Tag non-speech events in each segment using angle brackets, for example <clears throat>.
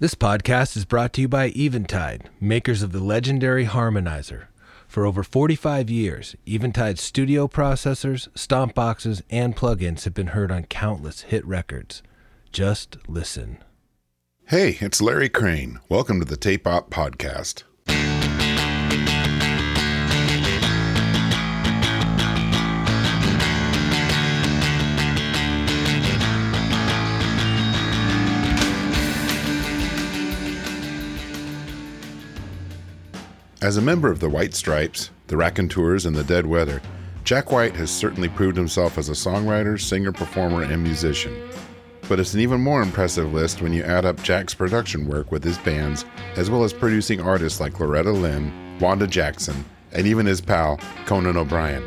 This podcast is brought to you by Eventide, makers of the legendary Harmonizer. For over 45 years, Eventide's studio processors, stomp boxes, and plugins have been heard on countless hit records. Just listen. Hey, it's Larry Crane. Welcome to the Tape Op Podcast. As a member of the White Stripes, the Raconteurs, and the Dead Weather, Jack White has certainly proved himself as a songwriter, singer, performer, and musician. But it's an even more impressive list when you add up Jack's production work with his bands, as well as producing artists like Loretta Lynn, Wanda Jackson, and even his pal, Conan O'Brien.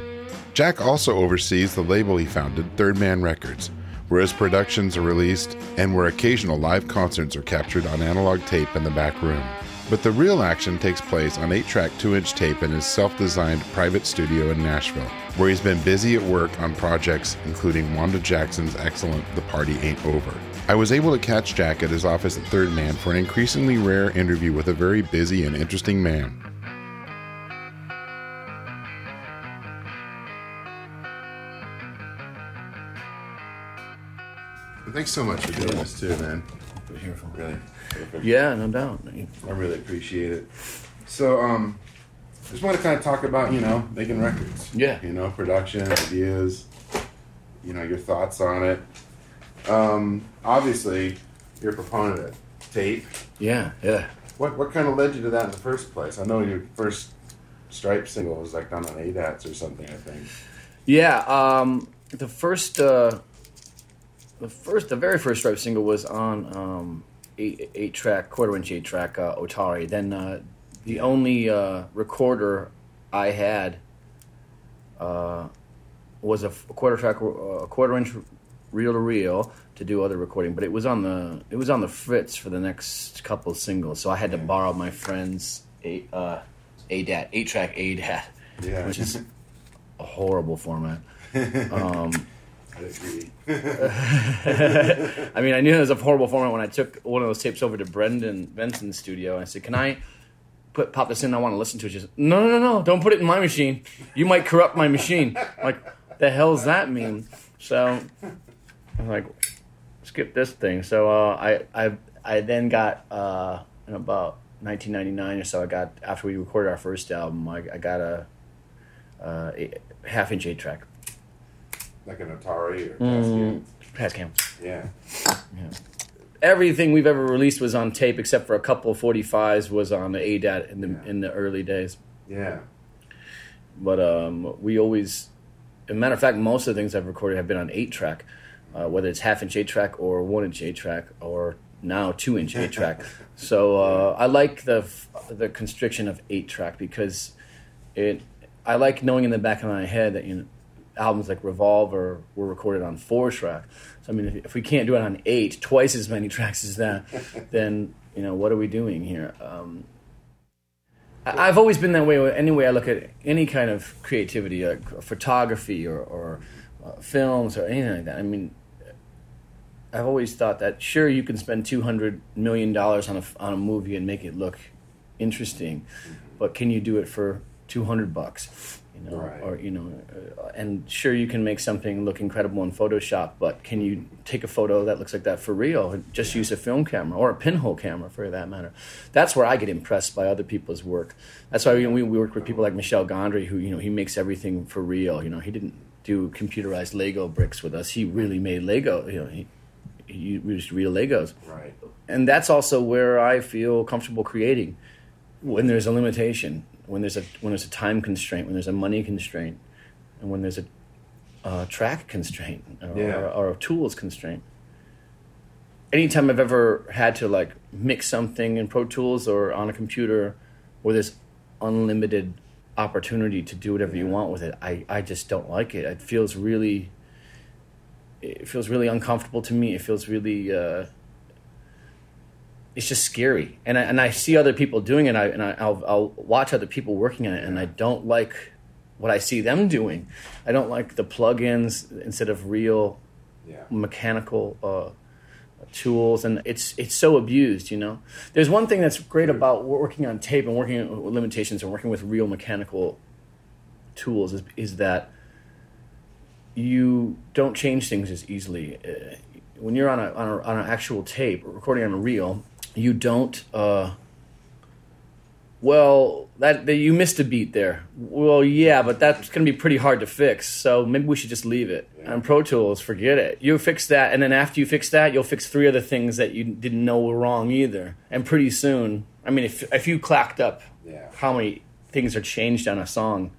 Jack also oversees the label he founded, Third Man Records, where his productions are released and where occasional live concerts are captured on analog tape in the back room. But the real action takes place on 8 track 2 inch tape in his self designed private studio in Nashville, where he's been busy at work on projects including Wanda Jackson's excellent The Party Ain't Over. I was able to catch Jack at his office at Third Man for an increasingly rare interview with a very busy and interesting man. Thanks so much for doing this too, man. Really. Yeah, no doubt. I really appreciate it. So, um, just want to kind of talk about, you know, making records. Yeah. You know, production, ideas, you know, your thoughts on it. Um, obviously, you're a proponent of tape. Yeah, yeah. What what kind of led you to that in the first place? I know your first Stripe single was like done on ADATs or something, I think. Yeah, um, the first, uh, the first, the very first Stripe single was on um, eight, eight track, quarter inch eight track uh, Otari. Then uh, the only uh, recorder I had uh, was a f- quarter track, uh, quarter inch reel to reel to do other recording, but it was on the it was on the Fritz for the next couple singles, so I had to borrow my friend's eight uh, ADAT, eight track ADAT, Yeah. which is a horrible format. <laughs> Um, I mean, I knew it was a horrible format when I took one of those tapes over to Brendan Benson's studio. And I said, "Can I put pop this in? I want to listen to it." She said, "No, no, no, don't put it in my machine. You might corrupt my machine." I'm like, the hell's that mean? So I'm like, skip this thing. So uh, I I I then got uh, in about 1999 or so. I got after we recorded our first album. I, I got a, uh, a half inch eight track like an Otari or Mm. Cascade. Tascam. Yeah. everything we've ever released was on tape except for a couple of 45s was on the ADAT in the Yeah. in the early days. Yeah. But um, we always, as a matter of fact, most of the things I've recorded have been on eight track, uh, whether it's half inch eight track or one inch eight track or now two inch eight track. <laughs> so uh, I like the f- the constriction of eight track because it. I like knowing in the back of my head that you know albums like Revolver were recorded on four track. So I mean, if, if we can't do it on eight, twice as many <laughs> tracks as that, then you know what are we doing here? Um, I- I've always been that way. Any way I look at any kind of creativity, like photography or, or uh, films or anything like that. I mean, I've always thought that sure you can spend two hundred million dollars on a on a movie and make it look interesting, but can you do it for two hundred bucks? You know, Right. or you know, uh, and sure you can make something look incredible in Photoshop, but can you take a photo that looks like that for real? and Just use a film camera or a pinhole camera for that matter. That's where I get impressed by other people's work. That's why we, we work with people like Michel Gondry, who you know he makes everything for real. You know, he didn't do computerized Lego bricks with us. He really made Lego. You know, he he used real Legos Right. and that's also where I feel comfortable creating when there's a limitation, when there's a when there's a time constraint, when there's a money constraint, and when there's a uh, track constraint or, Yeah. or, or a tools constraint. Anytime I've ever had to like mix something in Pro Tools or on a computer where there's unlimited opportunity to do whatever you want with it, I, I just don't like it. It feels really it feels really uncomfortable to me. It feels really uh, it's just scary. And I, and I see other people doing it, I, and I, I'll, I'll watch other people working on it, and I don't like what I see them doing. I don't like the plugins instead of real Yeah. mechanical uh, tools, and it's it's so abused. You know, there's one thing that's great about working on tape and working with limitations and working with real mechanical tools is is that you don't change things as easily. Uh, when you're on a, on, a, on an actual tape, recording on a reel, you don't. Uh, well, that, that you missed a beat there. Well, yeah, but that's going to be pretty hard to fix. So maybe we should just leave it. Yeah. On Pro Tools, forget it. You fix that, and then after you fix that, you'll fix three other things that you didn't know were wrong either. And pretty soon, I mean, if if you clacked up yeah. how many things are changed on a song,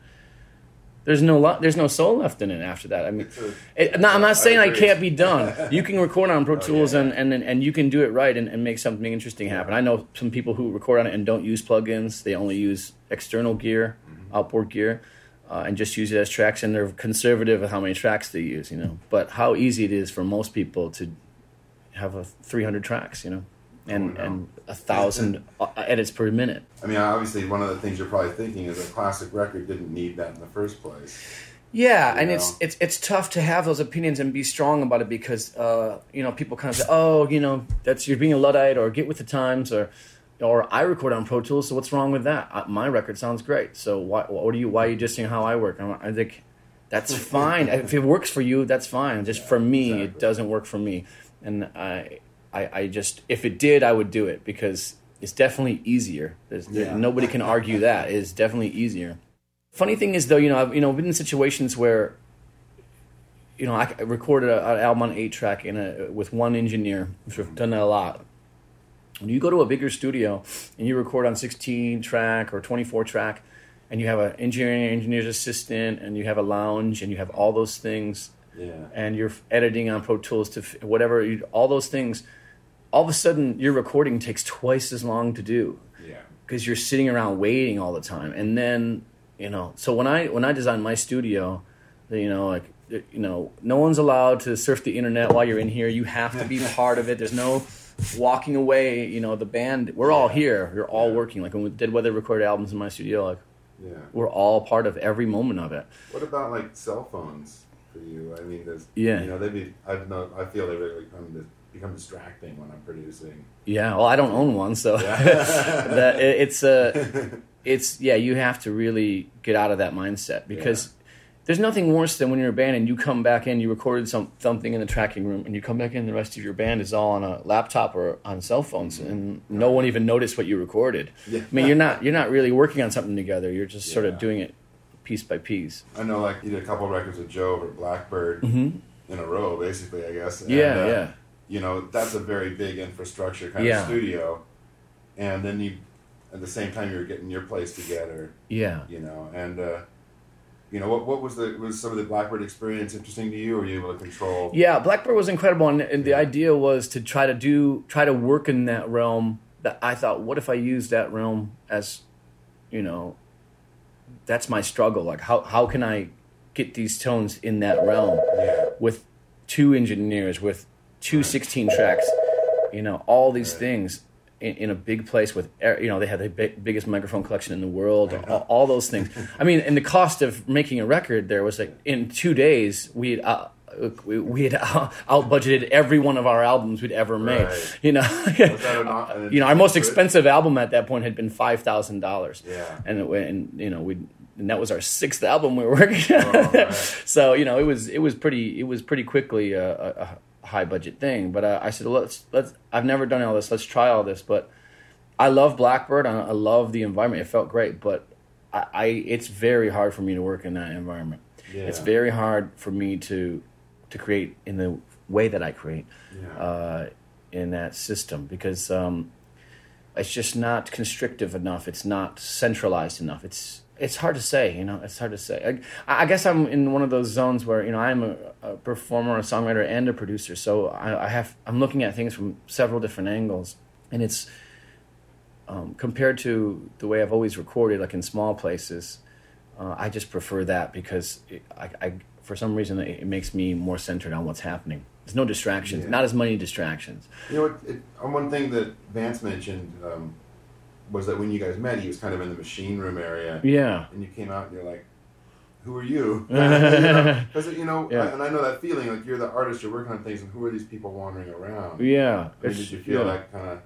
there's no lo- there's no soul left in it after that. I mean, it, not, I'm not saying I, I, can't be done. <laughs> You can record on Pro Tools oh, yeah. and, and and you can do it right and, and make something interesting happen. I know some people who record on it and don't use plugins. They only use external gear, mm-hmm. outboard gear, uh, and just use it as tracks. And they're conservative with how many tracks they use. You know, but how easy it is for most people to have a 300 tracks. You know and oh, and a thousand edits per minute. I mean, obviously, one of the things you're probably thinking is a classic record didn't need that in the first place. Yeah, you and know? it's it's it's tough to have those opinions and be strong about it because uh, you know people kind of say, oh, you know, that's you're being a luddite or get with the times or or I record on Pro Tools, so what's wrong with that? I, my record sounds great, so why what are you why are you just saying how I work? I think that's <laughs> fine if it works for you, that's fine. Just yeah, for me, exactly. it doesn't work for me, and I I, I just if it did, I would do it because it's definitely easier. There's, yeah. there, nobody can argue that it's definitely easier. Funny thing is though, you know, I've you know been in situations where, you know, I recorded an album on eight track in a with one engineer, which I've done that a lot. When you go to a bigger studio and you record on sixteen track or twenty four track, and you have an engineering engineer's assistant and you have a lounge and you have all those things, yeah. and you're editing on Pro Tools to whatever, you, all those things all of a sudden your recording takes twice as long to do. Yeah. Because you're sitting around waiting all the time, and then you know. So when I when I designed my studio, you know, like you know, no one's allowed to surf the internet while you're in here. You have to be <laughs> part of it. There's no walking away. You know, the band. We're all here. We're all yeah. working. Like when we did Weather recorded albums in my studio, like yeah. we're all part of every moment of it. What about like cell phones for you? I mean, there's yeah, you know, they be. I've know. I feel they really come to become distracting when I'm producing. Yeah, well, I don't own one, so yeah. <laughs> that it, it's a, uh, it's yeah, you have to really get out of that mindset because. Yeah. There's nothing worse than when you're a band and you come back in, you recorded some, something in the tracking room, and you come back in, the rest of your band is all on a laptop or on cell phones, mm-hmm. and no one even noticed what you recorded. Yeah. I mean, you're not you're not really working on something together. You're just sort of doing it piece by piece. I know, like you did a couple records with Joe over Blackbird mm-hmm. in a row, basically. I guess. And, yeah, uh, yeah you know that's a very big infrastructure kind yeah. of studio and then you at the same time you're getting your place together yeah you know and uh you know what? What was the was some of the Blackbird experience interesting to you? Or were you able to control? Yeah, Blackbird was incredible, and, and the idea was to try to do try to work in that realm. That I thought, what if I use that realm as, you know, that's my struggle. Like, how how can I get these tones in that realm yeah. with two engineers, with two 16 tracks, you know, all these things in, in, a big place with, you know, they had the big, biggest microphone collection in the world, all, all, those things. <laughs> I mean, and the cost of making a record there was like in two days, we had, uh, we, we had uh, out budgeted every one of our albums we'd ever made. Right. You know, <laughs> you know, our most expensive album at that point had been five thousand dollars. Yeah, and, and you know we and that was our sixth album we were working. on. Oh, right. <laughs> so you know it was it was pretty it was pretty quickly a, a, high budget thing. But uh, I said, let's let's. I've never done all this. Let's try all this. But I love Blackbird. I, I love the environment. It felt great, but I, I, it's very hard for me to work in that environment. Yeah. It's very hard for me to to create in the way that I create yeah. uh, in that system because um, it's just not constrictive enough. It's not centralized enough. It's it's hard to say, you know. It's hard to say. I, I, guess I'm in one of those zones where you know I'm a, a performer, a songwriter, and a producer. So I, I, have I'm looking at things from several different angles, and it's um, compared to the way I've always recorded, like in small places. Uh, I just prefer that because it, I, I, for some reason it, it, makes me more centered on what's happening. There's no distractions, yeah. not as many distractions. You know, it, one thing that Vance mentioned. Um, was that when you guys met, he was kind of in the machine room area. Yeah. And you came out and you're like, who are you? <laughs> <laughs> Because you know, Yeah. I- and I know that feeling. Like you're the artist, you're working on things, and who are these people wandering around? Yeah, I mean, it's- did you feel yeah. that kind of?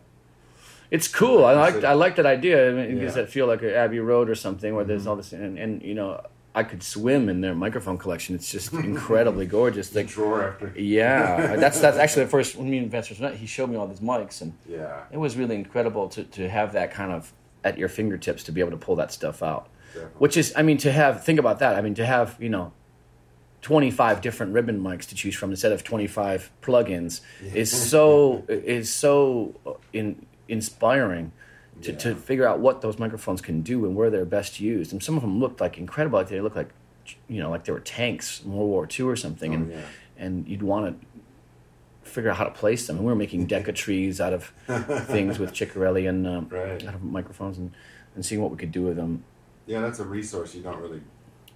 It's cool. I like I like that idea. I mean, it gives Yeah. that feel like a Abbey Road or something where Mm-hmm. there's all this and, and you know I could swim in their microphone collection. It's just <laughs> incredibly gorgeous. Like drawer after. yeah, <laughs> that's that's actually the first when me and Vance met. He showed me all these mics and Yeah. it was really incredible to to have that kind of at your fingertips to be able to pull that stuff out. Definitely. Which is, I mean, to have think about that. I mean, to have you know. 25 different ribbon mics to choose from instead of 25 plugins is so is so uh, in, inspiring to, to figure out what those microphones can do and where they're best used. And some of them looked like incredible. Like they looked like, you know, like they were tanks in World War II or something. and Oh, yeah. and you'd want to figure out how to place them. And we were making <laughs> Decca trees out of things with Chiccarelli and um, <laughs> Right. out of microphones and, and seeing what we could do with them. Yeah, that's a resource you don't really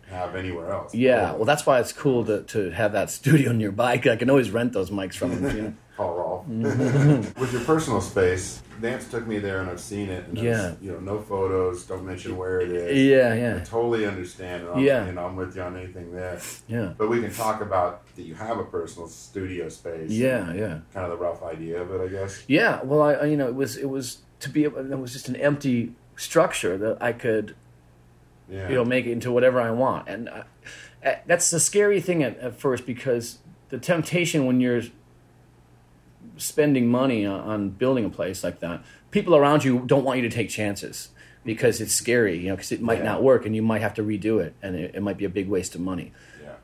have anywhere else. Yeah, well, that's why it's cool to, to have that <laughs> studio nearby. 'cause I can always rent those mics from them. You know? Call Rolf. Mm-hmm. <laughs> With your personal space, Vance took me there and I've seen it. And Yeah. you know, no photos. Don't mention where it is. Yeah, yeah. I totally understand. And I'm, Yeah. You know, I'm with you on anything there. yeah, But we can talk about that you have a personal studio space. yeah, yeah. Kind of the rough idea of it, I guess. Yeah, well, I, I you know it was it was to be able, it was just an empty structure that I could Yeah. you know make it into whatever I want, and uh, uh, that's the scary thing at, at first because the temptation when you're spending money on, on building a place like that, people around you don't want you to take chances because it's scary, you know, because it might Yeah. not work and you might have to redo it, and it, it might be a big waste of money. yeah.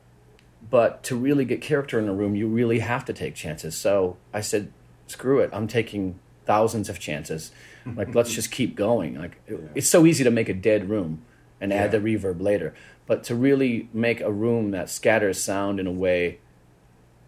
But to really get character in a room, you really have to take chances. So I said, screw it. I'm taking thousands of chances. Like, let's just keep going. Like, Yeah. it's so easy to make a dead room and add the reverb later. But to really make a room that scatters sound in a way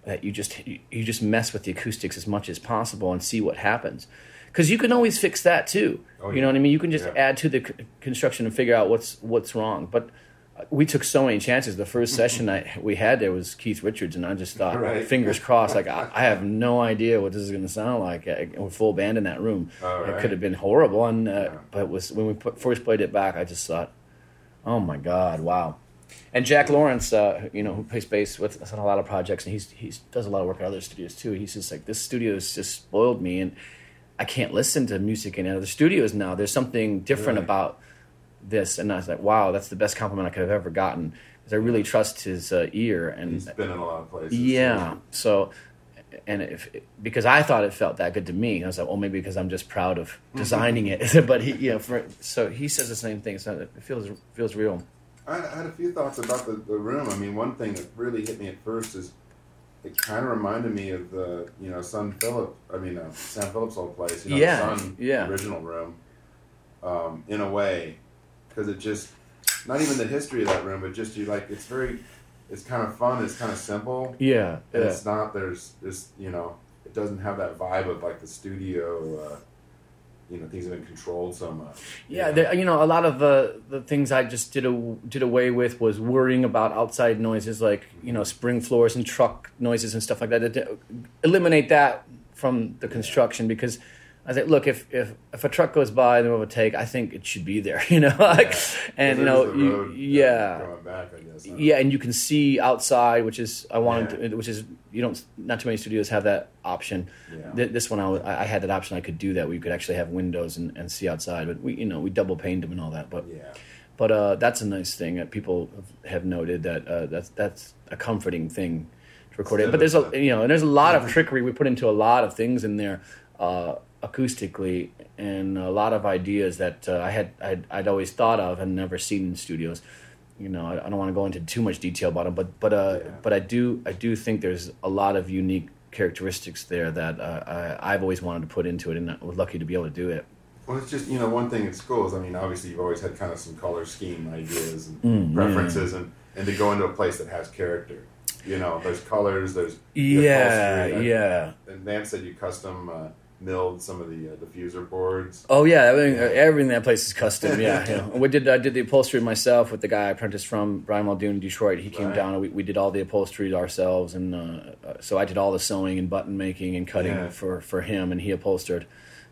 that you just you just mess with the acoustics as much as possible and see what happens. Because you can always fix that too. Oh, you know what I mean? You can just Yeah. add to the c- construction and figure out what's what's wrong. But uh, we took so many chances. The first session I, <laughs> we had there was Keith Richards, and I just thought, <laughs> Right. fingers <laughs> crossed, like I, I have no idea what this is going to sound like. Uh, With full band in that room, Oh, it could have been horrible. And uh, Yeah. but was when we put, first played it back, I just thought, oh my god, wow. And Jack Lawrence, uh, you know, who plays bass with us on a lot of projects, and he's he's does a lot of work at other studios too. He's just like this studio has just spoiled me, and I can't listen to music in other studios now. There's something different Really? about this, and I was like, wow, that's the best compliment I could have ever gotten because I really trust his uh, ear and He's been in a lot of places. yeah. So, and if because I thought it felt that good to me, I was like, well, maybe because I'm just proud of designing it. <laughs> but he, you know, for, so he says the same thing. So it feels feels real. I had, I had a few thoughts about the, the room. I mean, one thing that really hit me at first is it kind of reminded me of the, you know, Son Philip, I mean, uh, Sam Phillips' old place, you know, Yeah, the Sun yeah. original room, um, in a way, because it just, not even the history of that room, but just you like, it's very, it's kind of fun, it's kind of simple, Yeah. and yeah. it's not, there's this, you know, it doesn't have that vibe of like the studio, uh, you know, things have been controlled so much. Yeah, know? there, you know, a lot of the the things I just did a, did away with was worrying about outside noises like you know spring floors and truck noises and stuff like that. Eliminate that from the construction because I said, look, if if if a truck goes by and the middle of a take, I think it should be there, <laughs> you know, like, and you know, you- yeah, back, guess. huh? yeah, and you can see outside, which is I wanted, Yeah. to, which is you don't not too many studios have that option. Yeah. Th- This one I, was- I had that option. I could do that. We could actually have windows and, and see outside, but we you know we double paned them and all that. But Yeah. but uh, that's a nice thing that people have noted that uh, that's that's a comforting thing to record it. But there's a you know and there's a lot of trickery we put into a lot of things in there uh, acoustically and a lot of ideas that uh, I had I'd, I'd always thought of and never seen in studios. You know, I, I don't want to go into too much detail about them, but but uh, Yeah. but I do I do think there's a lot of unique characteristics there that uh, I, I've always wanted to put into it, and I was lucky to be able to do it. Well, it's just you know one thing at school is I mean obviously you've always had kind of some color scheme ideas and Mm, preferences and and to go into a place that has character. You know, there's colors, there's Yeah, upholstery. Yeah. And Vance said you custom uh, milled some of the uh, diffuser boards. Oh yeah, everything, everything in that place is custom. Yeah, <laughs> yeah. we did. I did the upholstery myself with the guy I apprenticed from Brian Muldoon in Detroit. He came Right. down and we, we did all the upholstery ourselves, and uh, uh, so I did all the sewing and button making and cutting Yeah. for for him, and he upholstered.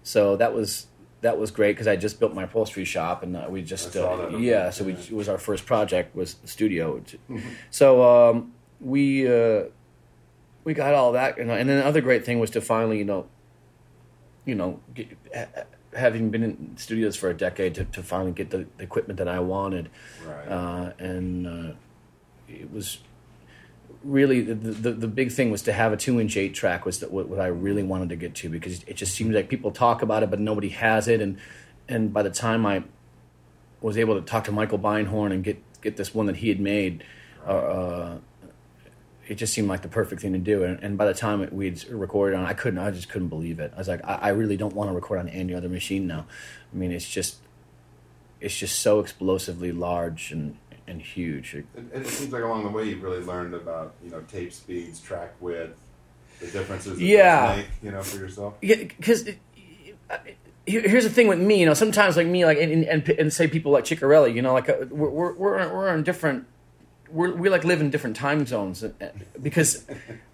So that was that was great because I just built my upholstery shop and uh, we just uh, yeah. So we it was our first project was the studio. Mm-hmm. So um, we uh, we got all that, and, and then the other great thing was to finally, you know, you know, get, ha- having been in studios for a decade, to, to finally get the, the equipment that I wanted, Right. uh, and uh, it was really the, the the big thing was to have a two inch eight track was that what, what I really wanted to get to because it just seems like people talk about it but nobody has it and and by the time I was able to talk to Michael Beinhorn and get get this one that he had made, uh, uh, it just seemed like the perfect thing to do. And, and by the time it, we'd recorded on, I couldn't. I just couldn't believe it. I was like, I, I really don't want to record on any other machine now. I mean, it's just it's just so explosively large and and huge. And, and it seems like along the way you've really learned about you know tape speeds, track width, the differences. that Yeah. make, you know for yourself. Yeah, because here's the thing with me, you know, sometimes like me, like and and, and say people like Chiccarelli, you know, like uh, we're we're we're, we're different. We're, we like live in different time zones uh, because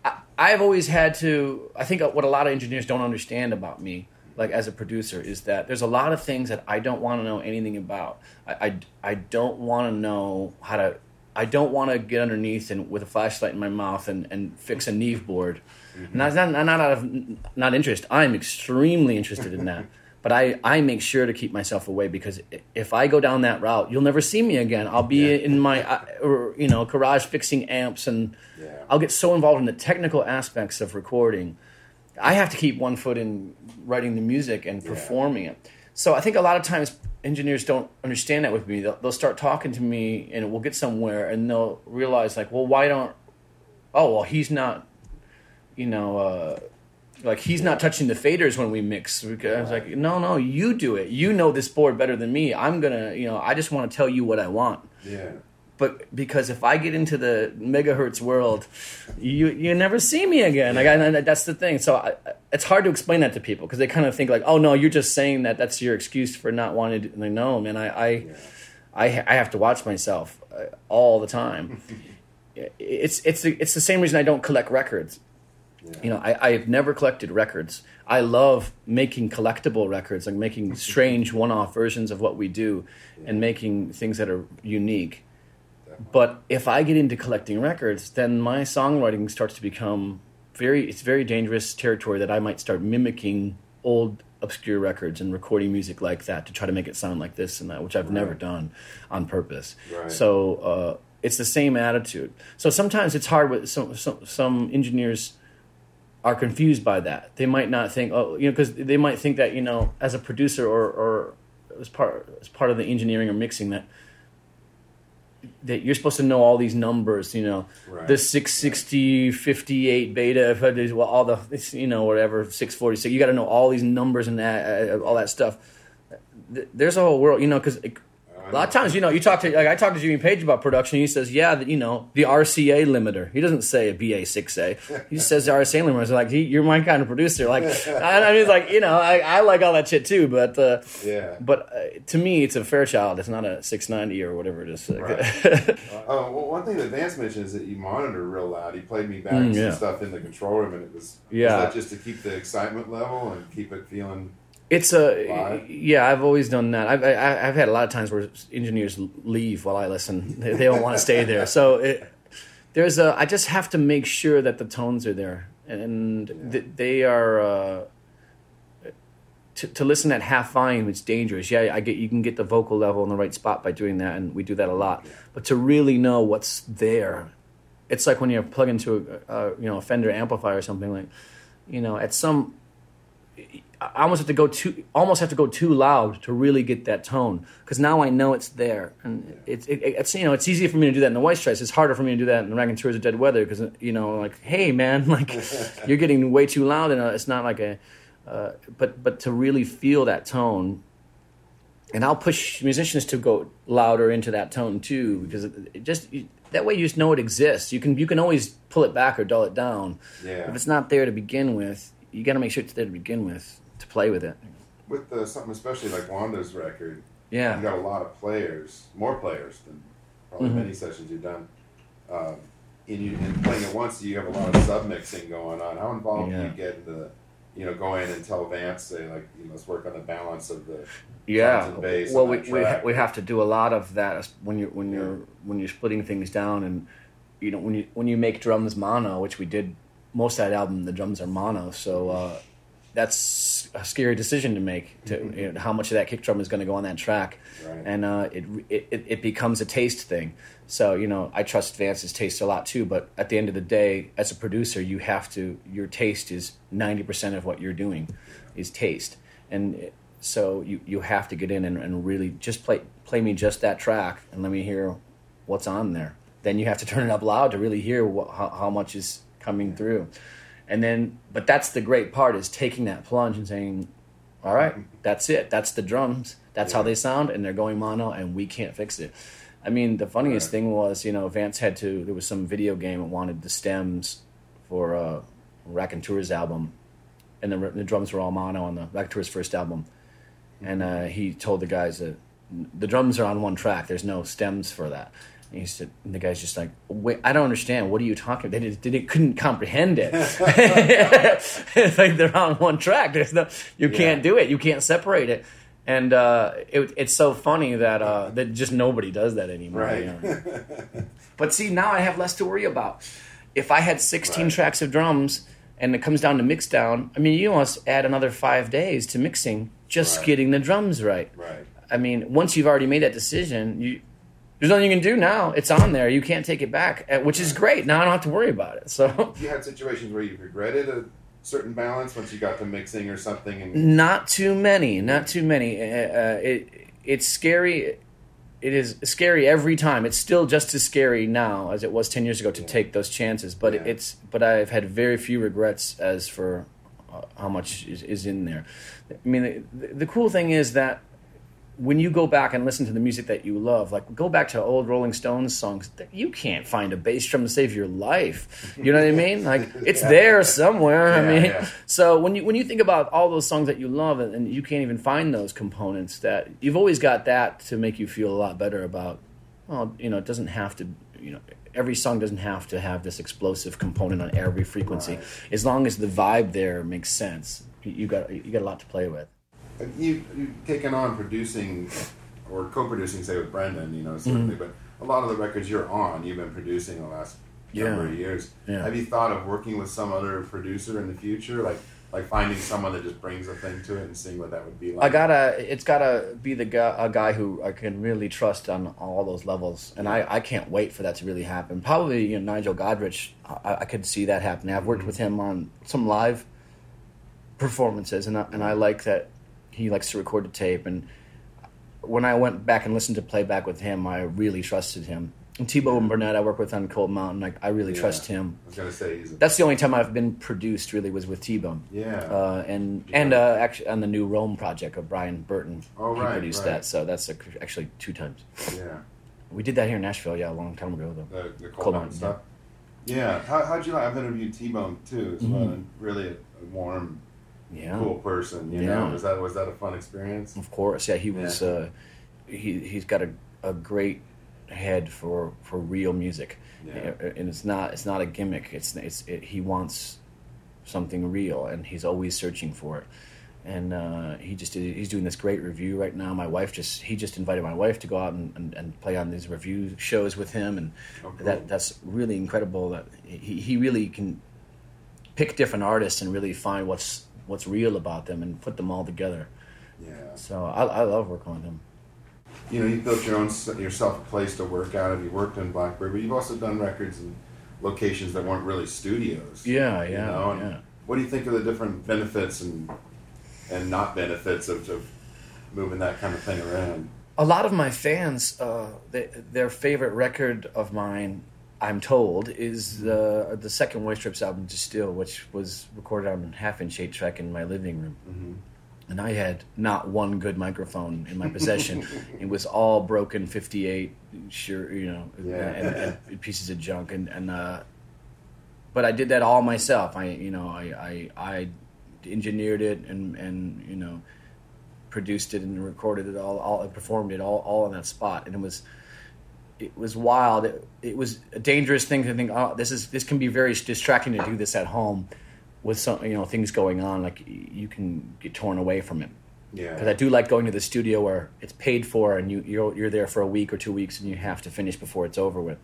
I, I've always had to. I think uh, what a lot of engineers don't understand about me, like as a producer, is that there's a lot of things that I don't want to know anything about. I, I, I don't want to know how to. I don't want to get underneath and with a flashlight in my mouth and, and fix a mm-hmm. Neve board. Mm-hmm. Not, not, not out of not interest. I'm extremely interested in that. But I, I make sure to keep myself away because if I go down that route, you'll never see me again. I'll be in my uh, or, you know garage fixing amps and Yeah. I'll get so involved in the technical aspects of recording. I have to keep one foot in writing the music and performing it. So I think a lot of times engineers don't understand that with me. They'll, they'll start talking to me and we'll get somewhere and they'll realize like, well, why don't? Oh, well, he's not. You know, uh, like he's not touching the faders when we mix. I was like, no, no, you do it. You know this board better than me. I'm gonna, you know, I just want to tell you what I want Yeah. but because if I get into the megahertz world, you you never see me again. Like, I, that's the thing. So I, it's hard to explain that to people because they kind of think like, oh no, you're just saying that. That's your excuse for not wanting to. Like, no, man, I I, I I have to watch myself uh, all the time. <laughs> it's it's the, it's the same reason I don't collect records. You know, I, I've never collected records. I love making collectible records, like making <laughs> strange one-off versions of what we do, and making things that are unique. But if I get into collecting records, then my songwriting starts to become very it's very dangerous territory that I might start mimicking old obscure records and recording music like that to try to make it sound like this and that, which I've never done on purpose. Right. So uh, it's the same attitude. So sometimes it's hard with some some, some engineers are confused by that. They might not think, oh, you know, because they might think that you know, as a producer or or as part as part of the engineering or mixing that that you're supposed to know all these numbers, you know, Right. the 660, 58 beta, if it is, well, all the, you know, whatever, 646, you got to know all these numbers and that, uh, all that stuff. There's a whole world, you know, because a lot of times, you know, you talk to, like, I talk to Jimmy Page about production. He says, yeah, that, you know, the RCA limiter. He doesn't say a BA6A. He says the RCA limiter. So, like, he, you're my kind of producer. Like, <laughs> I, I mean, like, you know, I, I like all that shit too, but, uh, Yeah. but uh, to me, it's a Fairchild. It's not a 690 or whatever it is. Oh, <laughs> well, one thing that Vance mentioned is that you monitor real loud. He played me back Mm, some yeah. stuff in the control room, and it was Yeah. Was that just to keep the excitement level and keep it feeling. It's a yeah. I've always done that. I've I, I've had a lot of times where engineers leave while I listen. They, they don't want to stay there. So it, there's a. I just have to make sure that the tones are there and th- they are. Uh, to, to listen at half volume, it's dangerous. Yeah, I get you can get the vocal level in the right spot by doing that, and we do that a lot. But to really know what's there, it's like when you plug into a, a you know a Fender amplifier or something like, you know, at some I almost have to go too almost have to go too loud to really get that tone because now I know it's there and it's it, it's you know it's easier for me to do that in the White Stripes. It's harder for me to do that in the Raconteurs of Dead Weather because you know like hey man <laughs> like <laughs> you're getting way too loud and uh, it's not like a uh, but but to really feel that tone and I'll push musicians to go louder into that tone too because it, it just that way you just know it exists. You can you can always pull it back or dull it down. Yeah. If it's not there to begin with, you got to make sure it's there to begin with play with it. With the, something especially like Wanda's record, Yeah. you got a lot of players, more players than probably Mm-hmm. many sessions you've done. Um, and you and playing it once, you have a lot of submixing going on. How involved do Yeah. you get in the you know, go in and tell Vance, say like, you know, let's work on the balance of the yeah well we, we, ha- we have to do a lot of that when you when you're when you're splitting things down and you know when you when you make drums mono which we did most of that album the drums are mono so uh, that's a scary decision to make to you know, how much of that kick drum is going to go on that track Right. and uh, it, it it becomes a taste thing so you know I trust Vance's taste a lot too but at the end of the day as a producer you have to your taste is 90% of what you're doing is taste and so you, you have to get in and, and really just play play me just that track and let me hear what's on there. Then you have to turn it up loud to really hear what, how, how much is coming through. And then, but that's the great part is taking that plunge and saying, all right, that's it. That's the drums. That's how they sound, and they're going mono, and we can't fix it. I mean, the funniest Right. thing was, you know, Vance had to. There was some video game that wanted the stems for uh, Raconteurs album, and the, the drums were all mono on the Raconteurs first album. And uh, he told the guys that the drums are on one track. There's no stems for that. And he said, and the guy's just like, wait, I don't understand. What are you talking? They did, they couldn't comprehend it. <laughs> it's like they're on one track. There's no, you can't do it. You can't separate it. And uh, it, it's so funny that uh, that just nobody does that anymore. Right. you know? <laughs> But see, now I have less to worry about. If I had 16 Right. tracks of drums and it comes down to mix down, I mean, you must add another five days to mixing just Right. getting the drums right. Right. I mean, once you've already made that decision, you there's nothing you can do now. It's on there. You can't take it back, uh, which is great. Now I don't have to worry about it. So You had situations where you regretted a certain balance once you got to mixing or something, and <laughs> not too many. Not too many. Uh, uh, it it's scary. It is scary every time. It's still just as scary now as it was ten years ago to take those chances. But Yeah. it's but I've had very few regrets as for uh, how much is, is in there. I mean, the, the cool thing is that when you go back and listen to the music that you love, like go back to old Rolling Stones songs, you can't find a bass drum to save your life. You know what I mean? Like <laughs> it's there somewhere. I mean, yeah. <laughs> so when you when you think about all those songs that you love and, and you can't even find those components, that you've always got that to make you feel a lot better about. Well, you know, it doesn't have to. You know, every song doesn't have to have this explosive component on every frequency. Right. As long as the vibe there makes sense, you got you got a lot to play with. You you've taken on producing or co-producing, say with Brendan, you know, Mm-hmm. certainly, but a lot of the records you're on, you've been producing the last number of years. Yeah. Have you thought of working with some other producer in the future, like like finding someone that just brings a thing to it and seeing what that would be like? I gotta. It's gotta be the guy, a guy who I can really trust on all those levels, and I, I can't wait for that to really happen. Probably you know Nigel Godrich. I, I could see that happening. I've worked with him on some live performances, and I, and I like that he likes to record the tape. And when I went back and listened to playback with him, I really trusted him. And T-Bone Burnett, I work with on Cold Mountain. Like I really Yeah. trust him. I was gonna say he's a, That's the only time I've been produced really was with T-Bone. yeah. Uh, and Yeah. and uh, actually on the new Rome project of Brian Burton, Oh, he right, produced right. that. So that's a, actually two times. yeah. We did that here in Nashville, yeah, a long time ago though. The, the cold, Cold Mountain stuff. Yeah. How, how'd you like? I've interviewed T Bone too, as well, Mhm. and really a, a warm, Yeah, cool person. You Yeah. know, was that was that a fun experience? of course. Yeah, he was. Yeah. Uh, he he's got a, a great head for for real music, Yeah. and it's not it's not a gimmick. It's it's it, he wants something real, and he's always searching for it. And uh, he just did, he's doing this great revue right now. My wife just he just invited my wife to go out and, and, and play on these revue shows with him, and Oh, cool. that that's really incredible. That he, he really can pick different artists and really find what's what's real about them and put them all together. Yeah. So I, I love working with him. You know, you built your own yourself a place to work out of. You worked in Blackbird, but you've also done records in locations that weren't really studios. Yeah, you yeah, know? Yeah. What do you think of the different benefits and and not benefits of, of moving that kind of thing around? A lot of my fans, uh, they, their favorite record of mine, I'm told, is the the second White Stripes album, De Stijl, which was recorded on half inch eight track in my living room. Mm-hmm. And I had not one good microphone in my possession. <laughs> it was all broken 58, sure, you know, Yeah. and, and pieces of junk. And, and uh, but I did that all myself. I, you know, I, I, I engineered it and, and, you know, produced it and recorded it all, all and performed it all, all on that spot. And it was, it was wild. It, it was a dangerous thing to think, oh, this is, this can be very distracting to do this at home. with some you know things going on, like you can get torn away from it. Yeah. Because I do like going to the studio where it's paid for and you you're, you're there for a week or two weeks and you have to finish before it's over with.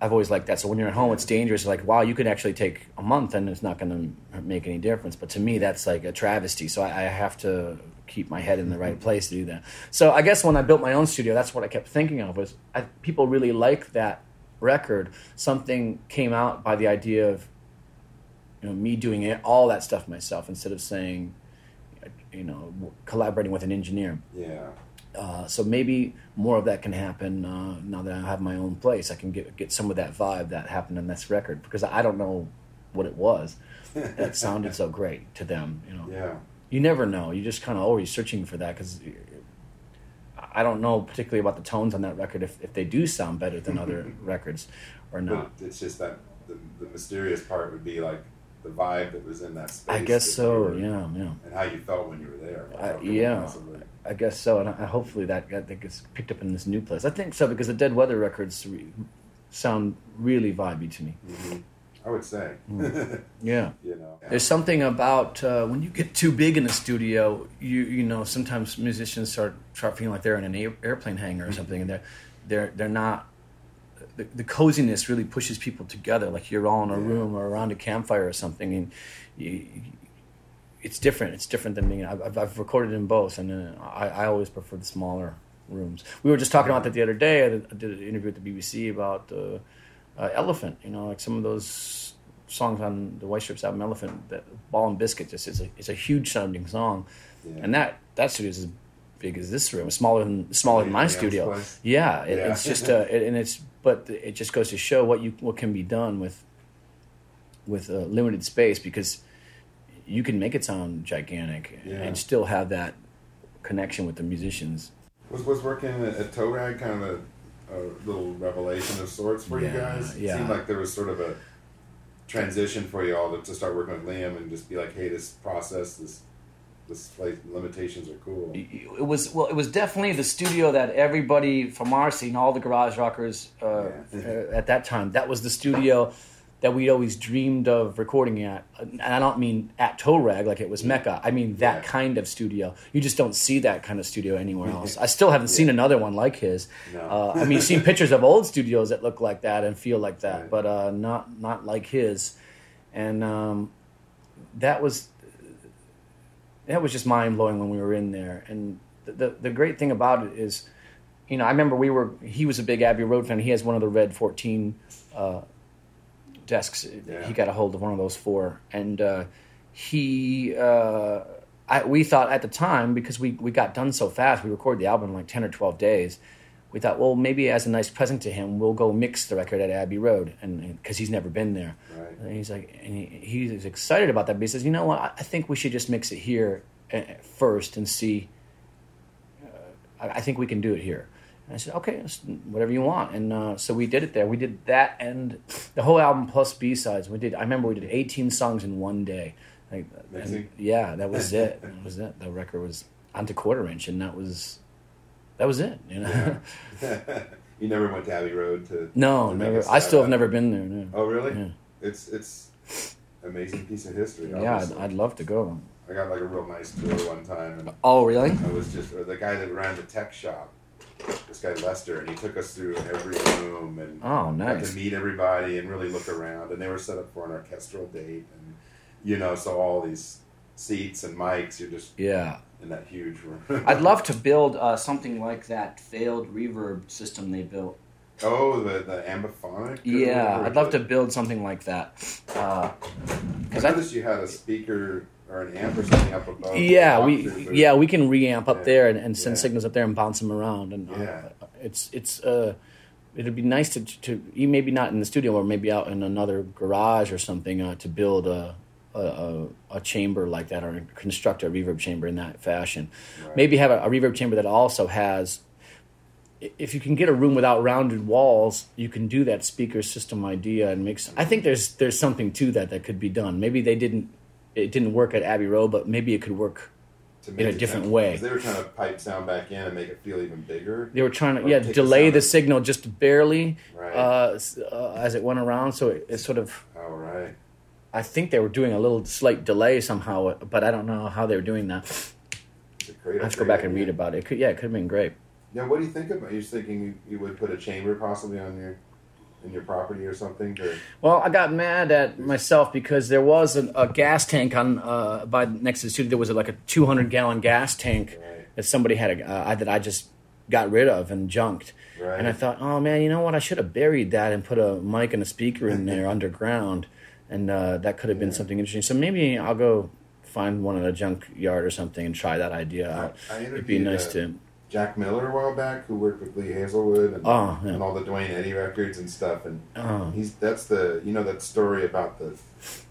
I've always liked that. So when you're at home, it's dangerous. Like, wow, you could actually take a month and it's not going to make any difference. But to me, that's like a travesty. So I, I have to keep my head in the right place to do that. So I guess when I built my own studio, that's what I kept thinking of was I, people really like that record. Something came out by the idea of you know me doing it, all that stuff myself instead of saying you know collaborating with an engineer. Yeah. Uh, so maybe more of that can happen uh, now that I have my own place. I can get get some of that vibe that happened in this record because I don't know what it was <laughs> that sounded so great to them. You know, Yeah. You never know. You just kind of always searching for that because I don't know particularly about the tones on that record if, if they do sound better than other <laughs> records or But not. it's just that the, the mysterious part would be like the vibe that was in that space. I guess so. were- Yeah, yeah. And how you felt when you were there. I, yeah, possibly- I guess so, and I, hopefully that that that gets picked up in this new place. I think so because the Dead Weather records re- sound really vibey to me. Mhm. I would say. <laughs> Yeah. you know. There's something about uh, when you get too big in the studio, you you know sometimes musicians start start feeling like they're in an air, airplane hangar or something, and they're they're they're not. The, the coziness really pushes people together, like you're all in a Yeah. room or around a campfire or something, and you, it's different. It's different than being. I've, I've recorded in both, and uh, I, I always prefer the smaller rooms. We were just talking about that the other day. I did, I did an interview at the BBC about uh, uh, Elephant. You know, like some of those songs on the White Stripes album, Elephant. That Ball and Biscuit just is a it's a huge sounding song, Yeah. and that that studio is as big as this room. Smaller than smaller than my studio. Yeah, it, Yeah. it's just <laughs> uh, it, and it's but it just goes to show what you what can be done with with uh, limited space because you can make it sound gigantic and still have that connection with the musicians. Was was working at, at Toe Rag kind of a, a little revelation of sorts for you guys? It yeah. seemed like there was sort of a transition for you all to, to start working with Liam and just be like, hey, this process, this this place limitations are cool. It was well, it was definitely the studio that everybody from our scene, all the garage rockers uh, Yeah. <laughs> at that time, that was the studio that we'd always dreamed of recording at. And I don't mean at Toe Rag like it was Mecca. I mean that Yeah. kind of studio. You just don't see that kind of studio anywhere else. I still haven't seen another one like his. No. Uh, I mean, seen pictures of old studios that look like that and feel like that, Right. but uh, not not like his. And um, that was that was just mind blowing when we were in there. And the, the the great thing about it is, you know, I remember we were. He was a big Abbey Road fan. He has one of the red fourteen uh, desks. Yeah. He got a hold of one of those four, and uh, he. Uh, I, we thought at the time because we, we got done so fast, we recorded the album in like ten or twelve days. We thought, well, maybe as a nice present to him, we'll go mix the record at Abbey Road, and because he's never been there. Right. And he's like, and he, he's excited about that. But he says, you know what? I, think we should just mix it here uh, first and see. Uh, I, I think we can do it here. And I said, okay, whatever you want. And uh, so we did it there. We did that and the whole album plus B sides. We did. I remember we did 18 songs in one day. Like, and yeah, that was <laughs> it. That was it. The record was onto quarter inch, and that was that was it. You know. <laughs> <laughs> you never went to Abbey Road to no, to never. I still have never been there. No. Oh really? Yeah. It's it's amazing piece of history. Yeah, I'd. I'd love to go. I got like a real nice tour one time, and Oh, really? I was just or the guy that ran the tech shop. This guy Lester, and he took us through every room and Oh, got nice. to meet everybody and really look around. And they were set up for an orchestral date, and you know, so all these seats and mics, you're just Yeah. in that huge room. <laughs> I'd love to build uh, something like that failed reverb system they built. Oh, the the ambiphonic. Yeah, I'd love to build something like that. Uh, I 'cause I- noticed you had a speaker or an amp or something up above. yeah, we or- yeah we can reamp up Yeah. there and, and send Yeah. signals up there and bounce them around and uh, Yeah. it's it's uh it'd be nice to to maybe not in the studio or maybe out in another garage or something uh, to build a. A, a, a chamber like that, or construct a reverb chamber in that fashion. Right. Maybe have a, a reverb chamber that also has. If you can get a room without rounded walls, you can do that speaker system idea and mix. I think there's there's something to that that could be done. Maybe they didn't. It didn't work at Abbey Road, but maybe it could work in a different sound- way. They were trying to pipe sound back in and make it feel even bigger. They were trying to Or yeah take the delay the signal just barely Right. uh, uh, as it went around, so it, it sort of All right. I think they were doing a little slight delay somehow, but I don't know how they were doing that. It's a great- I have to go back and read about it. it could, yeah, it could have been great. Yeah, what do you think about? You're thinking you, you would put a chamber possibly on your in your property or something? Or, Well, I got mad at myself because there was an, a gas tank on uh, by next to the studio. There was like a 200 gallon gas tank Right. that somebody had a, uh, that I just got rid of and junked. Right. And I thought, oh man, you know what? I should have buried that and put a mic and a speaker in there <laughs> underground, and uh, that could have been something interesting. So maybe I'll go find one in a junk yard or something and try that idea out. I It'd be nice to. Jack Miller a while back, who worked with Lee Hazlewood and, Oh, yeah. and all the Duane Eddy records and stuff, and Oh. he's that's the you know that story about the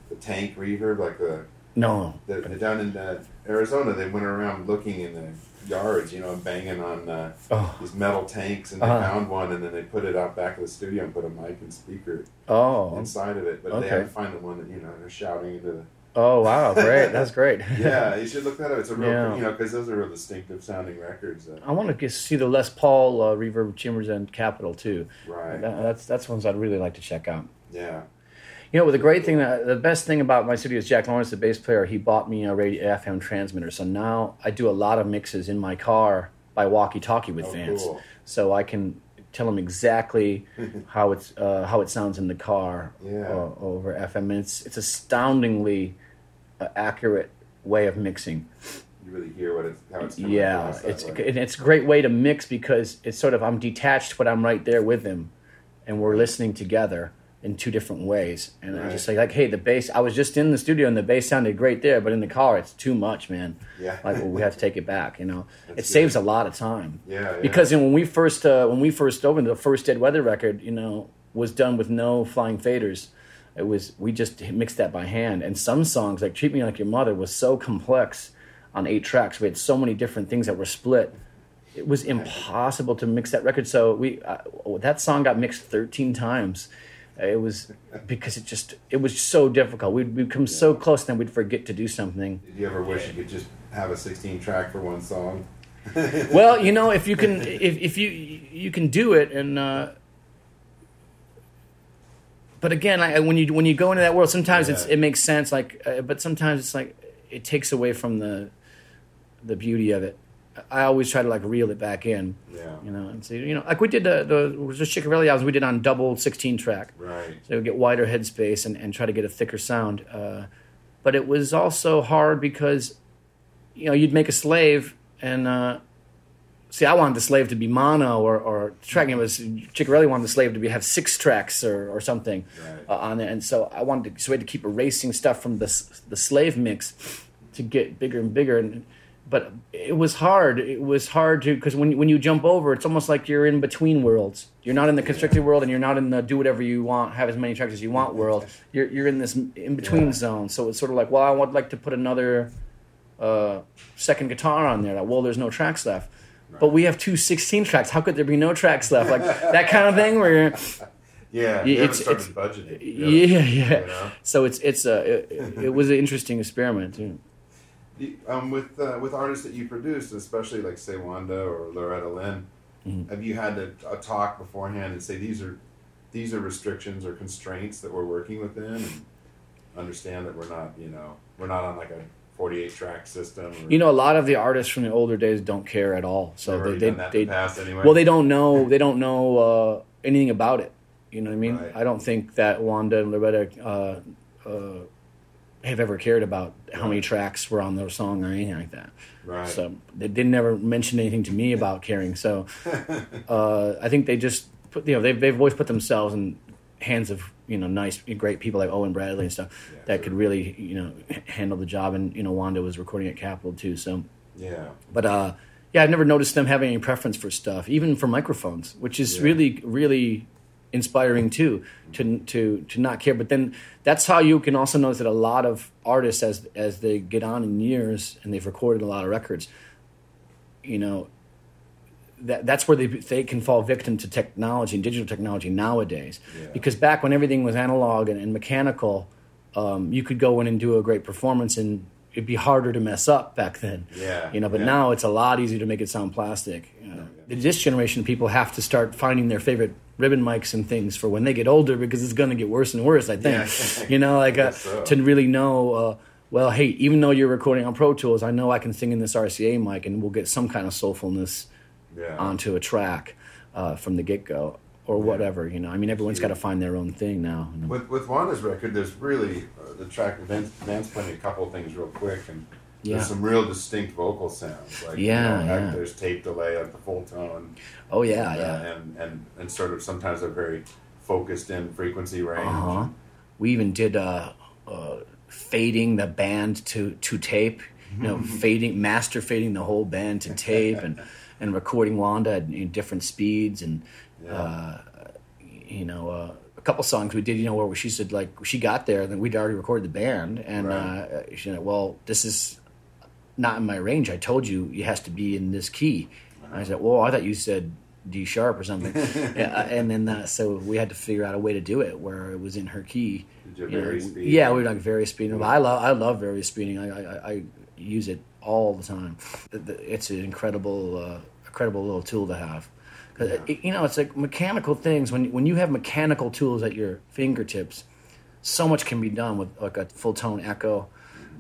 the tank reverb, like the, No, the, the down in uh, Arizona, they went around looking in the yards, you know, banging on uh, Oh. these metal tanks, and they Uh-huh. found one, and then they put it out back of the studio and put a mic and speaker oh, inside of it, but Okay. they had to find the one that you know they're shouting into the oh, wow, great, <laughs> that's great. yeah, you should look that up. It's a real, Yeah. you know, because those are real distinctive sounding records. Uh, I want to see the Les Paul uh, reverb chambers and Capitol too. right. That, that's that's ones I'd really like to check out. yeah. You know, the great thing, that, the best thing about my studio is Jack Lawrence, the bass player. He bought me a radio FM transmitter, so now I do a lot of mixes in my car by walkie-talkie with Oh, fans, cool. so I can tell them exactly <laughs> how it's uh, how it sounds in the car Yeah. uh, over FM. And it's it's astoundingly accurate way of mixing. You really hear what it's how it's Yeah, it's and it's a great way to mix because it's sort of I'm detached, but I'm right there with him, and we're listening together in two different ways. And I just Right. say like, hey, the bass. I was just in the studio and the bass sounded great there, but in the car it's too much, man. Yeah. like well, we have to take it back. You know, it That's saves a lot of time. Yeah, yeah. because when we first uh, when we first opened the first Dead Weather record, you know, was done with no flying faders. It was we just mixed that by hand, and some songs like "Treat Me Like Your Mother" was so complex on eight tracks. We had so many different things that were split. It was impossible to mix that record. So we uh, that song got mixed thirteen times. It was because it just it was so difficult. We'd become so close, then we'd forget to do something. Did you ever wish you could just have a 16 track for one song? well, you <laughs> know, if you can, if, if you you can do it, and uh, but again, I, when you when you go into that world, sometimes it's it makes sense. Like, uh, but sometimes it's like it takes away from the the beauty of it. I always try to like reel it back in, Yeah. you know, and see, you know, like we did the the was the Chiccarelli albums we did on double sixteen track. Right. So we get wider headspace and, and try to get a thicker sound. Uh, but it was also hard because, you know, you'd make a slave and uh, see, I wanted the slave to be mono or, or tracking. It was Chiccarelli wanted the slave to be have six tracks or, or something Right. uh, on it, and so I wanted to, so we had to keep erasing stuff from the the slave mix to get bigger and bigger and. But it was hard. It was hard to because when when you jump over, it's almost like you're in between worlds. You're not in the constricted world, and you're not in the do whatever you want, have as many tracks as you want world. You're you're in this in between Yeah. zone. So it's sort of like, well, I would like to put another uh, second guitar on there. Like, well, there's no tracks left. But we have two 16 tracks. How could there be no tracks left? Like that kind of thing where <laughs> Yeah. It's- haven't budgeting. Yeah, yeah. You know? So it's it's a it, it was an interesting experiment too. Um, with uh, with artists that you produced, especially like say Wanda or Loretta Lynn, Mm-hmm. have you had a, a talk beforehand and say these are these are restrictions or constraints that we're working within, and understand that we're not you know we're not on like a forty eight track system. Or You know, a lot of the artists from the older days don't care at all. So they they, done that they in the past anyway. well they don't know they don't know uh, anything about it. You know what I mean? Right. I don't think that Wanda and Loretta uh, uh, have ever cared about how many tracks were on their song or anything like that. Right. So they didn't ever mention anything to me about caring. So <laughs> uh, I think they just put you know they've they've always put themselves in hands of you know nice great people like Owen Bradley and stuff Yeah, that sure. could really you know handle the job. And you know Wanda was recording at Capitol too. So yeah. but uh, yeah, I've never noticed them having any preference for stuff, even for microphones, which is Yeah. really, really inspiring too. To to to not care, but then that's how you can also notice that a lot of artists, as as they get on in years and they've recorded a lot of records, you know. That, that's where they they can fall victim to technology and digital technology nowadays, Yeah. because back when everything was analog and, and mechanical, um, you could go in and do a great performance and it'd be harder to mess up back then. Yeah, You know, but yeah. now it's a lot easier to make it sound plastic. You know, This generation of people have to start finding their favorite ribbon mics and things for when they get older because it's going to get worse and worse. I think. Yeah. you know, like <laughs> uh, so. to really know. Uh, well, hey, even though you're recording on Pro Tools, I know I can sing in this RCA mic, and we'll get some kind of soulfulness Yeah. onto a track uh, from the get go, or whatever. You know, I mean, everyone's got to find their own thing now. you know. With with Wanda's record, there's really uh, the track. Vance, Vance played me a couple of things real quick, and Yeah. there's some real distinct vocal sounds. Like Yeah, you know, yeah. there's tape delay, like the full tone. Oh yeah, uh, yeah. and and and sort of sometimes a very focused in frequency range. Uh-huh. We even did uh, uh, fading the band to to tape. You know, <laughs> fading, master fading the whole band to tape, and <laughs> and recording Wanda at in different speeds, and uh, you know, uh, a couple songs we did. You know, where she said like she got there, then we'd already recorded the band, and Right. uh, she said, "Well, this is not in my range. I told you it has to be in this key." I said, "Well, I thought you said D sharp or something." <laughs> yeah, and then uh, so we had to figure out a way to do it where it was in her key. You know. Yeah, we were like vari-speeding. But I love I love vari-speeding. I, I, I use it all the time. It's an incredible uh, incredible little tool to have. 'Cause, uh, you know, it's like mechanical things. When when you have mechanical tools at your fingertips, so much can be done with like a full tone echo.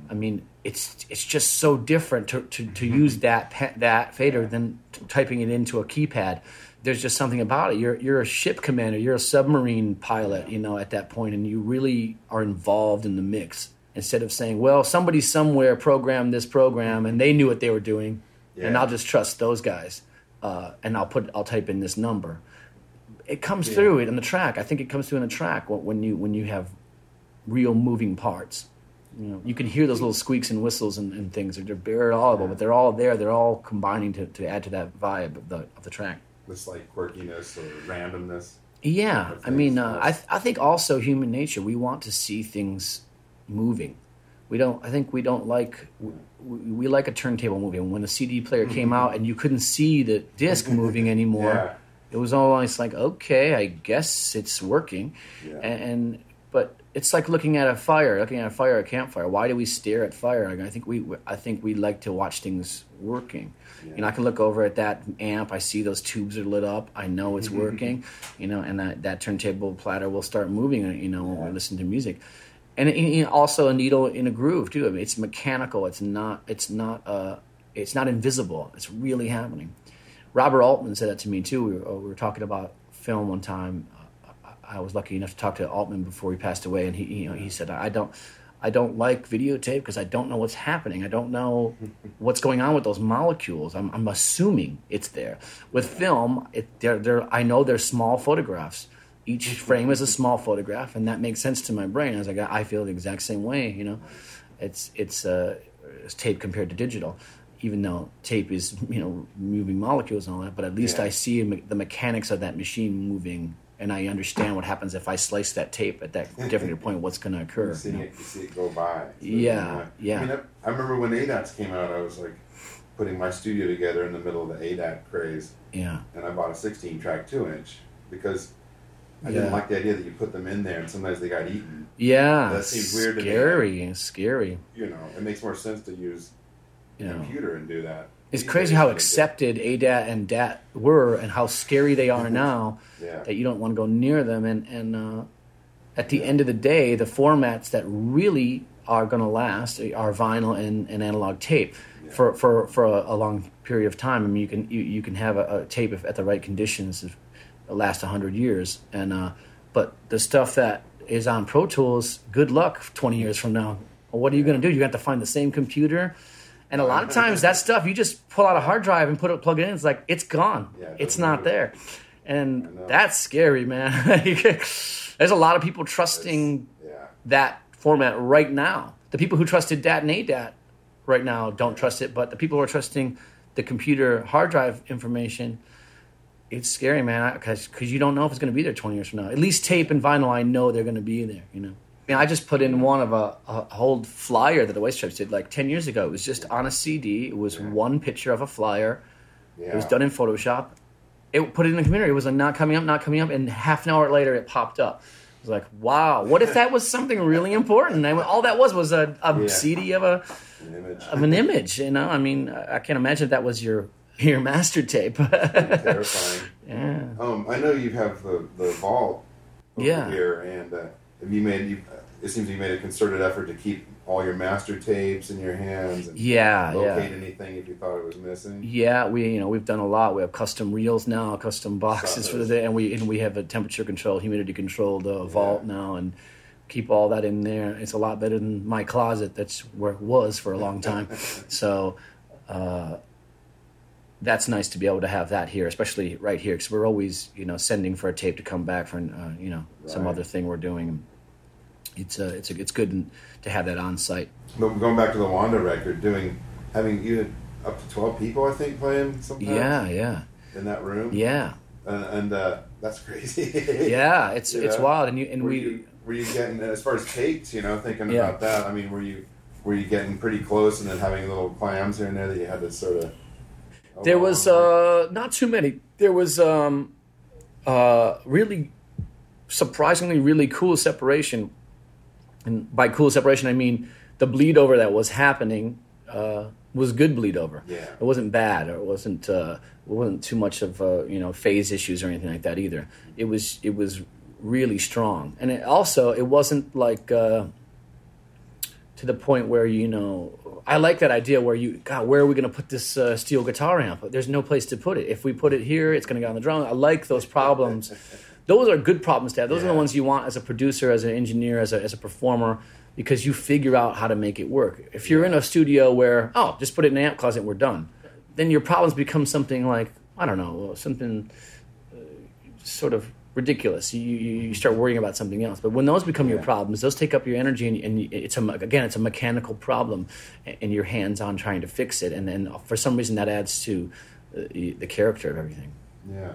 I mean, it's it's just so different to, to, to use that pe- that fader than t- typing it into a keypad. There's just something about it. You're you're a ship commander. You're a submarine pilot. You know, at that point, and you really are involved in the mix instead of saying, "Well, somebody somewhere programmed this program and they knew what they were doing, and I'll just trust those guys, uh, and I'll put I'll type in this number." It comes through it in the track. I think it comes through in the track when you when you have real moving parts. You know, you can hear those little squeaks and whistles and, and things. They're very audible, but they're all there. They're all combining to, to add to that vibe of the of the track. This like quirkiness or randomness. Yeah, I mean, uh. I th- I think also human nature. We want to see things moving. We don't. I think we don't like. We, we like a turntable moving. When the CD player mm-hmm. came out and you couldn't see the disc <laughs> moving anymore, Yeah. it was always like, okay, I guess it's working. Yeah. And, and but it's like looking at a fire, looking at a fire, a campfire. Why do we stare at fire? Like, I think we, I think we like to watch things working. Yeah. You know, I can look over at that amp. I see those tubes are lit up. I know it's <laughs> working. You know, and that, that turntable platter will start moving. You know, when we listen to music, and, and- also a needle in a groove too. I mean, it's mechanical. It's not. It's not. Uh, it's not invisible. It's really happening. Robert Altman said that to me too. We were, we were talking about film one time. Uh, I I was lucky enough to talk to Altman before he passed away, and he, you know, he said, "I don't, I don't like videotape because I don't know what's happening. I don't know <laughs> what's going on with those molecules. I'm, I'm assuming it's there. With film, it, they're, they're, I know they're small photographs. Each frame is a small photograph, and that makes sense to my brain. I was like, I feel the exact same way. You know, it's it's uh, it's tape compared to digital." Even though tape is, you know, moving molecules and all that, but at least Yeah. I see me- the mechanics of that machine moving, and I understand what happens if I slice that tape at that different <laughs> point. What's going to occur? You see you know? it, you see it go by. It's Yeah, yeah. I, mean, I, I remember when ADATs came out, I was like putting my studio together in the middle of the ADAT craze, Yeah, and I bought a 16 track two inch because I Yeah. didn't like the idea that you put them in there and sometimes they got eaten. yeah. That seems weird to me. Scary, scary. You know, it makes more sense to use a Yeah. computer and do that. It's These crazy how accepted ADAT and DAT were, and how scary they are <laughs> now. Yeah. That you don't want to go near them, and and uh, at the end of the day, the formats that really are going to last are vinyl and, and analog tape for for for a, a long period of time. I mean, you can you, you can have a, a tape if, at the right conditions last hundred years, and uh, but the stuff that is on Pro Tools, good luck twenty years from now. What are you going to do? You have to find the same computer. And a lot of times, that stuff you just pull out a hard drive and put it, plug it in. It's like it's gone. Yeah, it it's doesn't there, and that's scary, man. <laughs> There's a lot of people trusting Yeah. that format right now. The people who trusted DAT and ADAT right now don't trust it, but the people who are trusting the computer hard drive information, it's scary, man, because you don't know if it's going to be there 20 years from now. At least tape and vinyl, I know they're going to be there, you know. I mean, I just put in one of a, a old flyer that the White Stripes did like 10 years ago. It was just on a CD. It was one picture of a flyer. Yeah. It was done in Photoshop. It put it in the community. It was like not coming up, not coming up, and half an hour later it popped up. It was like, wow, what if that was something really important? I mean, all that was was a, a Yeah. CD of a An image. of an image. You know, I mean, I I can't imagine that was your your master tape. <laughs> Terrifying. yeah. Um, I know you have the, the vault over Yeah. here, and uh, have you made? You, it seems you made a concerted effort to keep all your master tapes in your hands and Yeah, locate yeah. anything if you thought it was missing. Yeah, we you know we've done a lot. We have custom reels now, custom boxes for the day, and we and we have a temperature control, humidity controlled uh, vault now, and keep all that in there. It's a lot better than my closet. That's where it was for a long time. <laughs> so uh, that's nice to be able to have that here, especially right here, because we're always you know sending for a tape to come back for uh, you know some other thing we're doing. It's a, it's a, it's good to have that on site. But going back to the Wanda record, doing having you had up to twelve people, I think, playing sometimes. Yeah, yeah, In that room. yeah, And, and uh, that's crazy. <laughs> yeah. It's You it's know? wild, and you and were we. you, were you getting as far as takes? You know, thinking Yeah. about that. I mean, were you were you getting pretty close and then having little clams here and there that you had to sort of. There was uh, not too many. There was um, uh, really surprisingly really cool separation, and by cool separation I mean the bleed over that was happening uh, was good bleed over. Yeah. It wasn't bad, or it wasn't uh, it wasn't too much of uh, you know phase issues or anything like that either. It was it was really strong, and it also it wasn't like. Uh, to the point where you know I like that idea where you God where are we going to put this uh, steel guitar amp? There's no place to put it. If we put it here, it's going to go on the drum. I like those problems. <laughs> those are good problems to have. Those are the ones you want as a producer, as an engineer, as a as a performer because you figure out how to make it work. If you're in a studio where oh just put it in an amp closet we're done, then your problems become something like I don't know something uh, sort of ridiculous. You, you start worrying about something else. But when those become your problems, those take up your energy, and, and it's a again it's a mechanical problem, and you're hands on trying to fix it. And then for some reason that adds to uh, the character of everything. Yeah.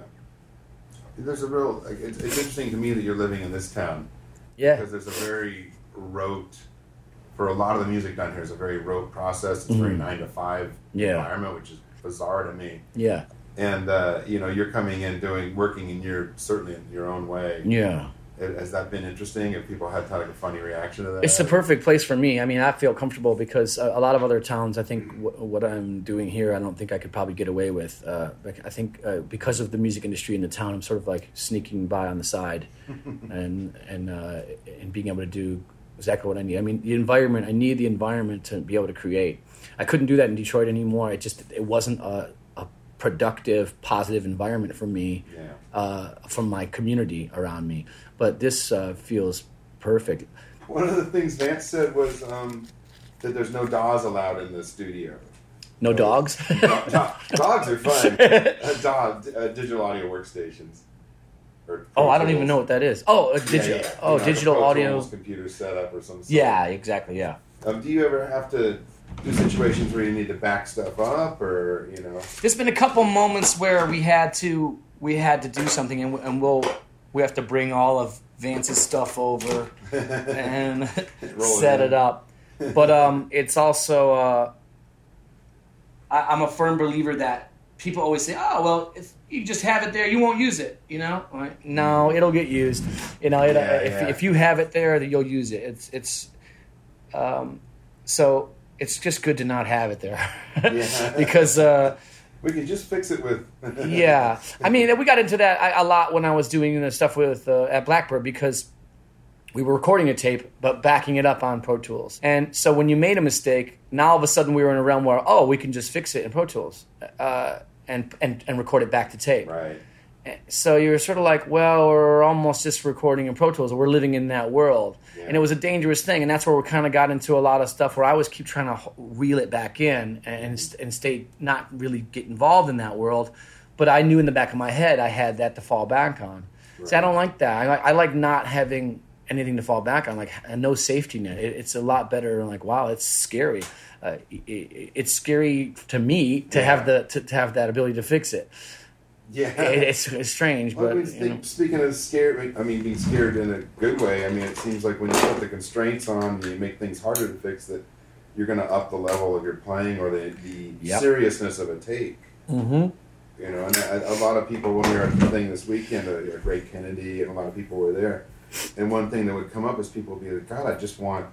There's a real. Like, it's, it's interesting to me that you're living in this town Yeah, because there's a very rote. For a lot of the music down here, is a very rote process. It's a very nine to five Mm-hmm. Yeah. environment, which is bizarre to me. yeah, And uh, you know, you're coming in doing working in your certainly in your own way. yeah. It- Has that been interesting? Have people had like a funny reaction to that? It's the perfect place for me. I mean, I feel comfortable because a, a lot of other towns, I think w- what I'm doing here, I don't think I could probably get away with. Uh, like, I think uh, because of the music industry in the town, I'm sort of like sneaking by on the side, <laughs> and and uh, and being able to do exactly what I need. I mean, the environment. I need the environment to be able to create. I couldn't do that in Detroit anymore. It just it wasn't a productive, positive environment for me Yeah. uh, from my community around me. But this uh, feels perfect. One of the things Vance said was um, that there's no DAWs allowed in the studio. No dogs. <laughs> Do- do- dogs are fun. <laughs> Uh, DAW, uh, digital audio workstations. Or Oh, I don't even know what that is. Oh, a Yeah, digital. yeah. Oh, You know, digital audio. Computer setup or some. Yeah, exactly. Yeah. Um, do you ever have to do situations where you need to back stuff up, or you know? There's been a couple moments where we had to we had to do something, and, and we'll we have to bring all of Vance's stuff over and <laughs> Roll it set it up. But um, it's also uh, I, I'm a firm believer that people always say, "Oh, well, if you just have it there, you won't use it." You know, like, no, it'll get used. You know, it, Yeah, if, yeah. if you have it there, you'll use it. It's it's um, so it's just good to not have it there Yeah. <laughs> because. Uh, We can just fix it with. <laughs> yeah, I mean, we got into that a a lot when I was doing the stuff with uh, at Blackbird because we were recording a tape but backing it up on Pro Tools. And so when you made a mistake, now all of a sudden we were in a realm where oh, we can just fix it in Pro Tools uh, and and and record it back to tape. right. So you're sort of like, well, we're almost just recording in Pro Tools. We're living in that world, Yeah. and it was a dangerous thing. And that's where we kind of got into a lot of stuff where I was keep trying to reel it back in and and stay not really get involved in that world. But I knew in the back of my head I had that to fall back on. See, I don't like that. I like I like not having anything to fall back on, like no safety net. It, it's a lot better. Like, wow, it's scary. Uh, it- it's scary to me to Yeah. have the to, to have that ability to fix it Yeah. it, it's, it's strange, Well, I but mean, you think, know. speaking of scared, I mean, being scared in a good way. I mean, it seems like when you put the constraints on, and you make things harder to fix. That you're going to up the level of your playing or the, the Yep. seriousness of a take. mm-hmm. You know, and a, a lot of people when we were at the thing this weekend, uh, Ray Kennedy and a lot of people were there. and one thing that would come up is people would be like, God, I just want,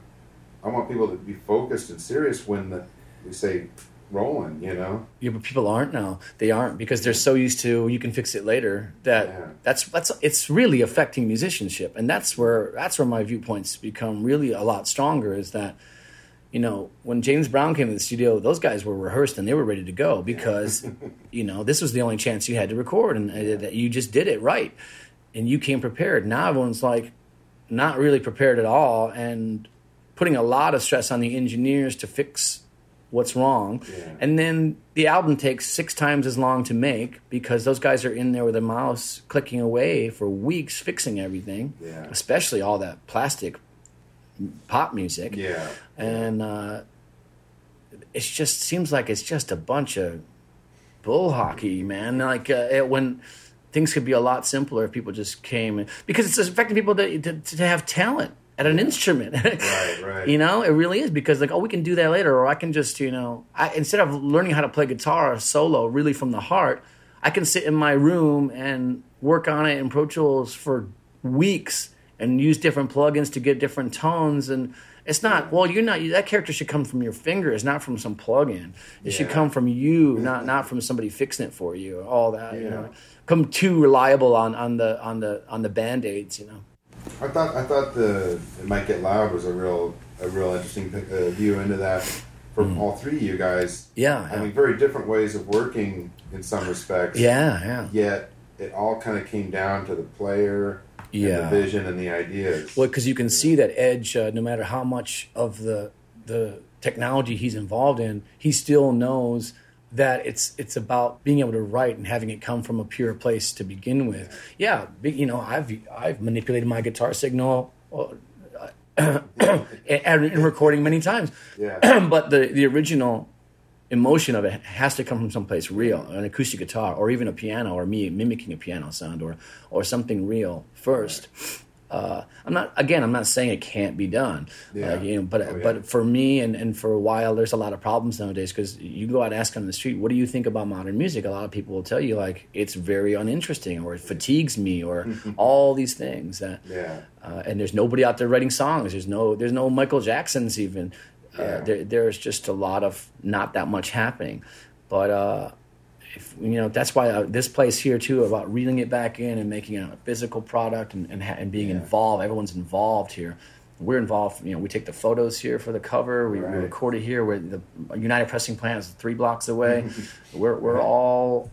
I want people to be focused and serious when the, we say rolling, you know? Yeah, but people aren't now. They aren't because they're so used to you can fix it later that Yeah. that's that's it's really affecting musicianship, and that's where that's where my viewpoints become really a lot stronger. Is that you know when James Brown came to the studio, those guys were rehearsed and they were ready to go because <laughs> you know this was the only chance you had to record, and that you just did it right, and you came prepared. Now everyone's like not really prepared at all, and putting a lot of stress on the engineers to fix what's wrong. Yeah. And then the album takes six times as long to make because those guys are in there with a mouse clicking away for weeks fixing everything, Yeah. especially all that plastic pop music. Yeah. And uh, it just seems like it's just a bunch of bull hockey, man. Like uh, it, when things could be a lot simpler if people just came because it's affecting people to, to, to have talent at an instrument. Right, <laughs> right. You know, it really is because like, oh, we can do that later, or I can just, you know, I, instead of learning how to play guitar solo really from the heart, I can sit in my room and work on it in Pro Tools for weeks and use different plugins to get different tones and. It's not well. You're not. That character should come from your fingers, not from some plugin. It should come from you, not not from somebody fixing it for you. All that, you know, come too reliable on on the on the on the band aids. You know. I thought I thought the it might get loud was a real a real interesting uh, view into that from all three of you guys. Mm. Yeah, I yeah. mean, very different ways of working in some respects. Yeah, yeah. Yet it all kind of came down to the player, and Yeah. the vision, and the ideas. Well, because you can see that Edge, uh, no matter how much of the the technology he's involved in, he still knows that it's it's about being able to write and having it come from a pure place to begin with. Yeah, you know, I've I've manipulated my guitar signal. Uh, <clears throat> and in recording many times, Yeah. <clears throat> but the the original emotion of it has to come from someplace real, an acoustic guitar, or even a piano, or me mimicking a piano sound, or or something real first. Uh, I'm not again. I'm not saying it can't be done. Yeah. Uh, you know, but Oh, yeah. but for me and, and for a while, there's a lot of problems nowadays because you go out and ask on the street, what do you think about modern music? A lot of people will tell you like it's very uninteresting or it fatigues me or <laughs> all these things that. Yeah. Uh, and there's nobody out there writing songs. There's no there's no Michael Jacksons even. Uh, Yeah. there, there's just a lot of not that much happening, but uh, if, you know that's why uh, this place here too about reeling it back in and making it a physical product and and, ha- and being Yeah. involved. Everyone's involved here. We're involved. You know, we take the photos here for the cover. We, we record it here. Where the United Pressing Plant is three blocks away. <laughs> we're we're all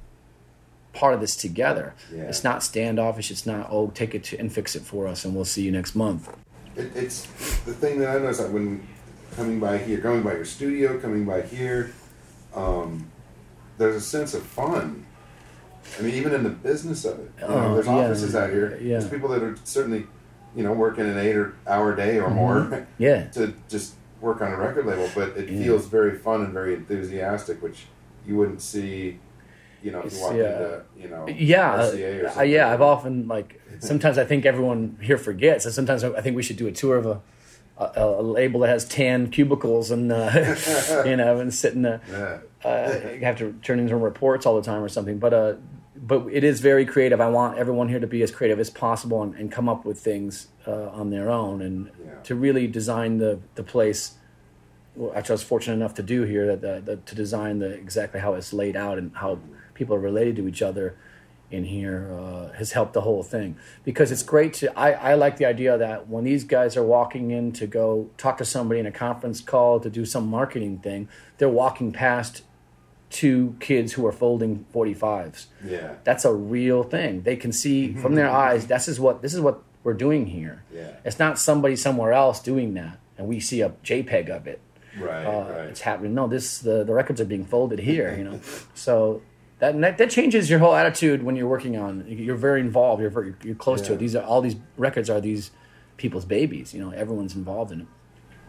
part of this together. Yeah. It's not standoffish. It's not oh take it to, and fix it for us and we'll see you next month. It, it's the thing that I noticed that when coming by here, coming by your studio, coming by here, um, there's a sense of fun. I mean, even in the business of it, you know, Oh, there's yeah, offices out here. yeah. Mm-hmm. There's people that are certainly, you know, working an eight or hour day or more <laughs> Yeah. <laughs> to just work on a record label, but it Yeah. feels very fun and very enthusiastic, which you wouldn't see, you know, if you walk yeah. into, you know, Yeah, uh, uh, yeah. I've often like sometimes I think everyone here forgets, and sometimes I think we should do a tour of a a, a label that has tan cubicles and uh, <laughs> you know and sit in a Yeah. Uh, have to turn in some reports all the time or something. But uh, but it is very creative. I want everyone here to be as creative as possible and, and come up with things uh, on their own and Yeah. to really design the the place. Which I was fortunate enough to do here, that the, the, to design the exactly how it's laid out and how people are related to each other in here uh, has helped the whole thing because it's great to I, I like the idea that when these guys are walking in to go talk to somebody in a conference call to do some marketing thing they're walking past two kids who are folding 45s Yeah. that's a real thing they can see <laughs> from their eyes this is what this is what we're doing here Yeah. it's not somebody somewhere else doing that and we see a jpeg of it Right, uh, right. it's happening. No, this the, the records are being folded here. You know, <laughs> so that, that that changes your whole attitude when you're working on. You're very involved. You're very, you're close to it. These are all these records are these people's babies. You know, everyone's involved in it.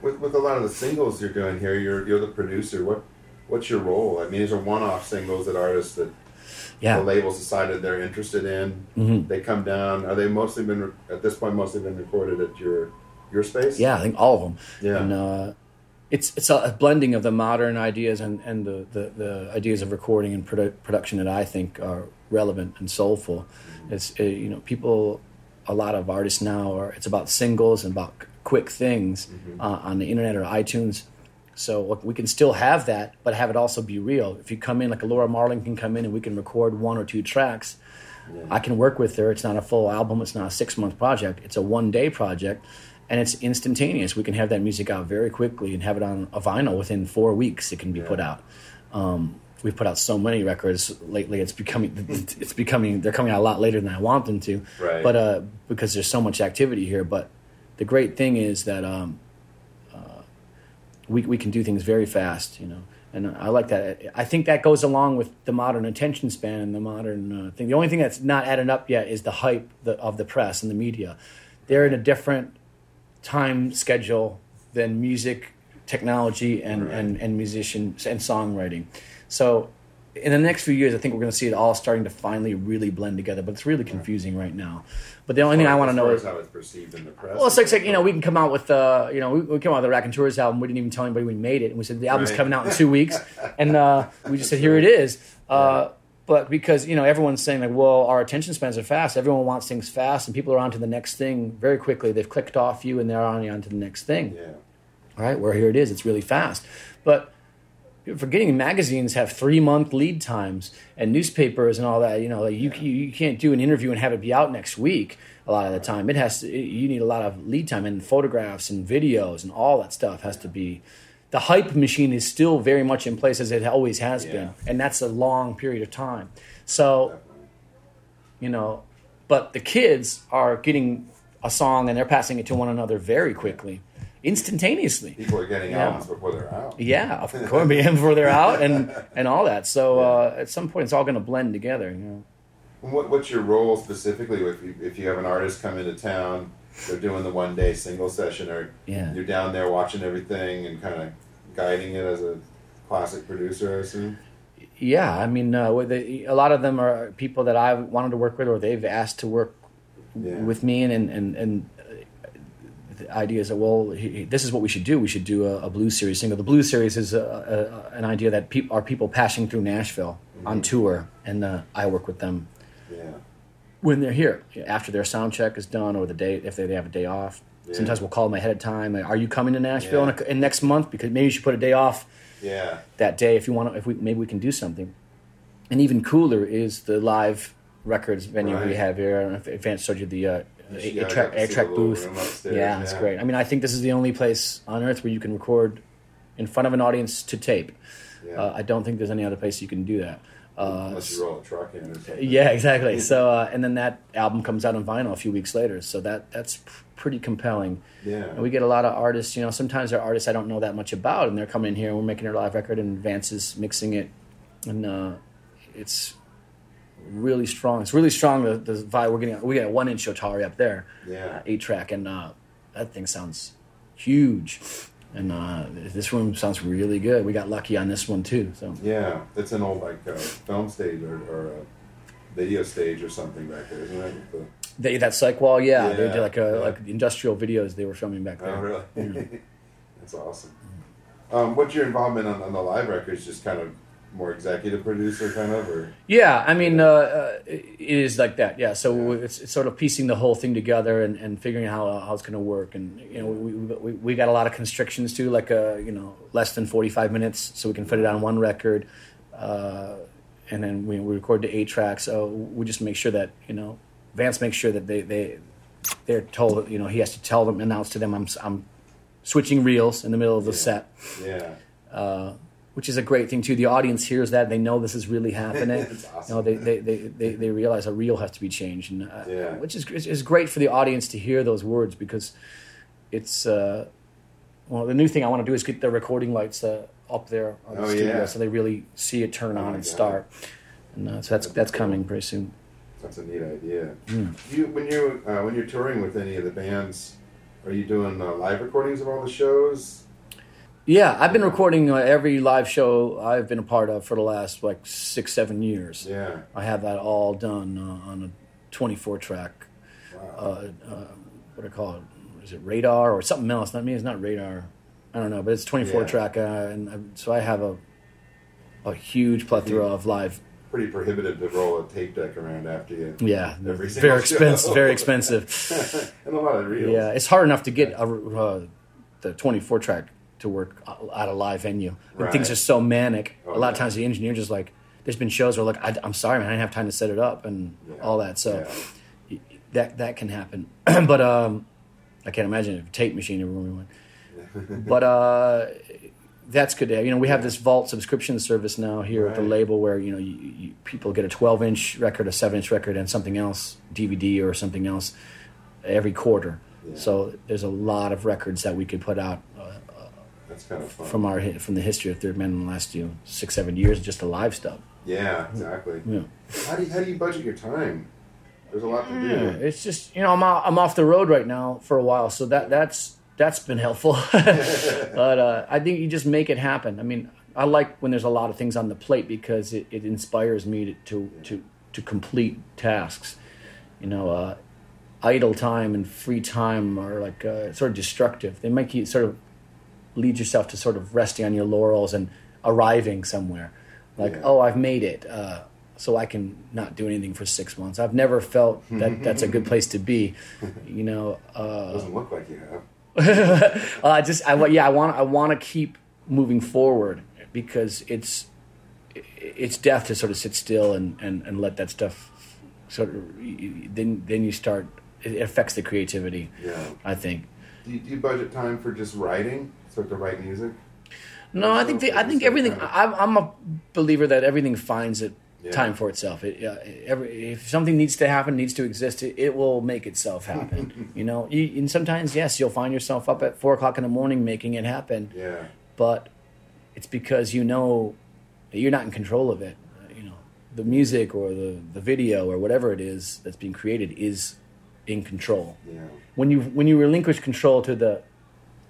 With, with a lot of the singles you're doing here, you're you're the producer. What what's your role? I mean, these are one-off singles that artists that Yeah, the labels decided they're interested in. Mhm. They come down. Are they mostly been at this point mostly been recorded at your your space? yeah. I think all of them. Yeah. And uh, it's it's a blending of the modern ideas and and the the, the ideas of recording and produ- production that I think are relevant and soulful. It's uh, you know people a lot of artists now are it's about singles and about quick things uh, on the internet or iTunes. So look, we can still have that, but have it also be real. If you come in, like Laura Marling can come in and we can record one or two tracks. I can work with her. It's not a full album. It's not a six month project. It's a one day project, and it's instantaneous. We can have that music out very quickly and have it on a vinyl within four weeks. It can be put out. Um, we've put out so many records lately. It's becoming <laughs> it's becoming they're coming out a lot later than I want them to. Right. But uh, because there's so much activity here. But the great thing is that um, we we can do things very fast. You know. And I like that. I think that goes along with the modern attention span and the modern uh, thing. The only thing that's not added up yet is the hype the, of the press and the media. They're in a different time schedule than music, technology, and, and, and musicians and songwriting. So, in the next few years, I think we're going to see it all starting to finally really blend together. But it's really confusing right now. But the only thing I want to know is how it's perceived in the press. well, it's like, like you know, we can come out with uh, you know, we, we came out with the Raconteurs album. We didn't even tell anybody we made it, and we said the album's Right. coming out in <laughs> two weeks, and uh, we just said here it is. Uh, but because you know everyone's saying like, well, our attention spans are fast. Everyone wants things fast, and people are on to the next thing very quickly. They've clicked off you, and they're on on to the next thing. yeah. All right, where here it is, it's really fast. But forgetting magazines have three month lead times and newspapers and all that. You know, like you, you you can't do an interview and have it be out next week. A lot of the time, it has to. You need a lot of lead time and photographs and videos and all that stuff has to be. The hype machine is still very much in place as it always has Yeah. been, and that's a long period of time. So you know but the kids are getting a song and they're passing it to one another very quickly instantaneously People are getting Yeah. albums before they're out. yeah of <laughs> course before they're out and and all that so uh, at some point it's all going to blend together you know What, what's your role specifically if you, if you have an artist come into town, they're doing the one day single session, or Yeah. you're down there watching everything and kind of guiding it as a classic producer, I assume? yeah i mean uh, with the, a lot of them are people that i wanted to work with or they've asked to work Yeah. with me and and and, the idea is that well he, this is what we should do. We should do a, a blues series single. The blues series is a, a, an idea that peop are people passing through nashville on tour and uh, i work with them Yeah. when they're here after their sound check is done or the day if they, they have a day off. Yeah. sometimes we'll call them ahead of time like, are you coming to nashville Yeah. in, a, in next month? Because maybe you should put a day off Yeah. that day if you want to if we maybe we can do something. And even cooler is the live records venue we have here. I don't know if if Vance showed you the uh, Yeah, got track, see track booth upstairs, yeah it's great i mean i think this is the only place on earth where you can record in front of an audience to tape Yeah. uh, i don't think there's any other place you can do that uh, Unless you roll a truck in yeah, exactly. <laughs> So, uh, and then that album comes out on vinyl a few weeks later. So that that's pr- pretty compelling. Yeah. And we get a lot of artists. You know, sometimes they're artists I don't know that much about, and they're coming in here and we're making their live record, and Vance is mixing it, and uh, it's really strong. It's really strong. The, the vibe we're getting. We got a one inch Otari up there, Yeah. eight track, and uh, that thing sounds huge. And uh, this room sounds really good. We got lucky on this one too. So Yeah. it's an old, like, uh, film stage or, or a video stage or something back there, isn't it? The, They, that psych wall, yeah, they did like a yeah. like industrial videos they were filming back there. Oh, really? <laughs> That's awesome. Um, what's your involvement on, on the live records? Just kind of more executive producer, kind of, or Yeah, I mean, uh, uh, it is like that. Yeah, so it's, it's sort of piecing the whole thing together and, and figuring out how, how it's going to work. And you know, we, we, we got a lot of constrictions too, like uh, you know, less than forty five minutes, so we can fit it on one record. Uh, and then we, we record to eight tracks. So we just make sure that you know, Vance makes sure that they they they're told. You know, he has to tell them, announce to them, I'm I'm switching reels in the middle of the set. yeah, uh, which is a great thing too. The audience hears that; they know this is really happening. <laughs> Awesome. You know, they, they, they, they, they realize a reel has to be changed, and uh, Yeah. which is is great for the audience to hear those words because it's uh, well, the new thing I want to do is get the recording lights uh, up there on the Oh, studio, yeah. so they really see it turn Oh, on and God. start. And uh, so that's that's coming pretty soon. that's a neat idea. Hmm. You when you uh, when you're touring with any of the bands, are you doing uh, live recordings of all the shows? Yeah, I've been recording uh, every live show I've been a part of for the last like six, seven years. Yeah, I have that all done uh, on a 24 track. wow. Uh, uh, what do I call it? Is it radar or something else? Not me. It's not radar. I don't know, but it's 24 Yeah. track, uh, and uh, so I have a a huge plethora of live pretty prohibitive to roll a tape deck around after you. Yeah, Every very expensive. Very <laughs> expensive. and a lot of reels. Yeah, it's hard enough to get a, uh, the 24 track to work at a live venue. When Right. things are so manic, Oh, a lot of times the engineer just like, there's been shows where like, I, am sorry, man, I didn't have time to set it up and Yeah. all that. So Yeah. that that can happen. <clears throat> but um, I can't imagine if a tape machine everywhere we went. <laughs> but uh, that's good to have. You know, we have this Vault subscription service now here at the label where you know you, you, people get a 12 inch record, a 7 inch record, and something else, DVD or something else, every quarter. Yeah. So there's a lot of records that we could put out That's kind of fun. from our from the history of Third Man in the last you know, six seven years, just the live stuff. yeah, exactly. Yeah. How do you, how do you budget your time? There's a lot to Yeah, do. it's just you know I'm out, I'm off the road right now for a while, so that that's that's been helpful. <laughs> but uh, I think you just make it happen. I mean, I like when there's a lot of things on the plate because it, it inspires me to to, to to complete tasks. You know, uh, idle time and free time are like uh, sort of destructive. They make you sort of lead yourself to sort of resting on your laurels and arriving somewhere. Like, Yeah. oh, I've made it. Uh, so I can not do anything for six months. I've never felt that <laughs> that's a good place to be. You know, uh, Doesn't look like you have. <laughs> I just, I yeah, I want, I want to keep moving forward because it's, it's death to sort of sit still and, and, and let that stuff sort of, then, then you start, it affects the creativity. Yeah. I think. Do you, do you budget time for just writing? So to write music? No, I think the, I think everything. I'm, I'm a believer that everything finds it Yeah. time for itself. It, uh, every, if something needs to happen, needs to exist, it, it will make itself happen. <laughs> you know, you, and sometimes yes, you'll find yourself up at four o'clock in the morning making it happen. Yeah. But it's because you know that you're not in control of it. Uh, You know, the music or the the video or whatever it is that's being created is in control Yeah. when you when you relinquish control to the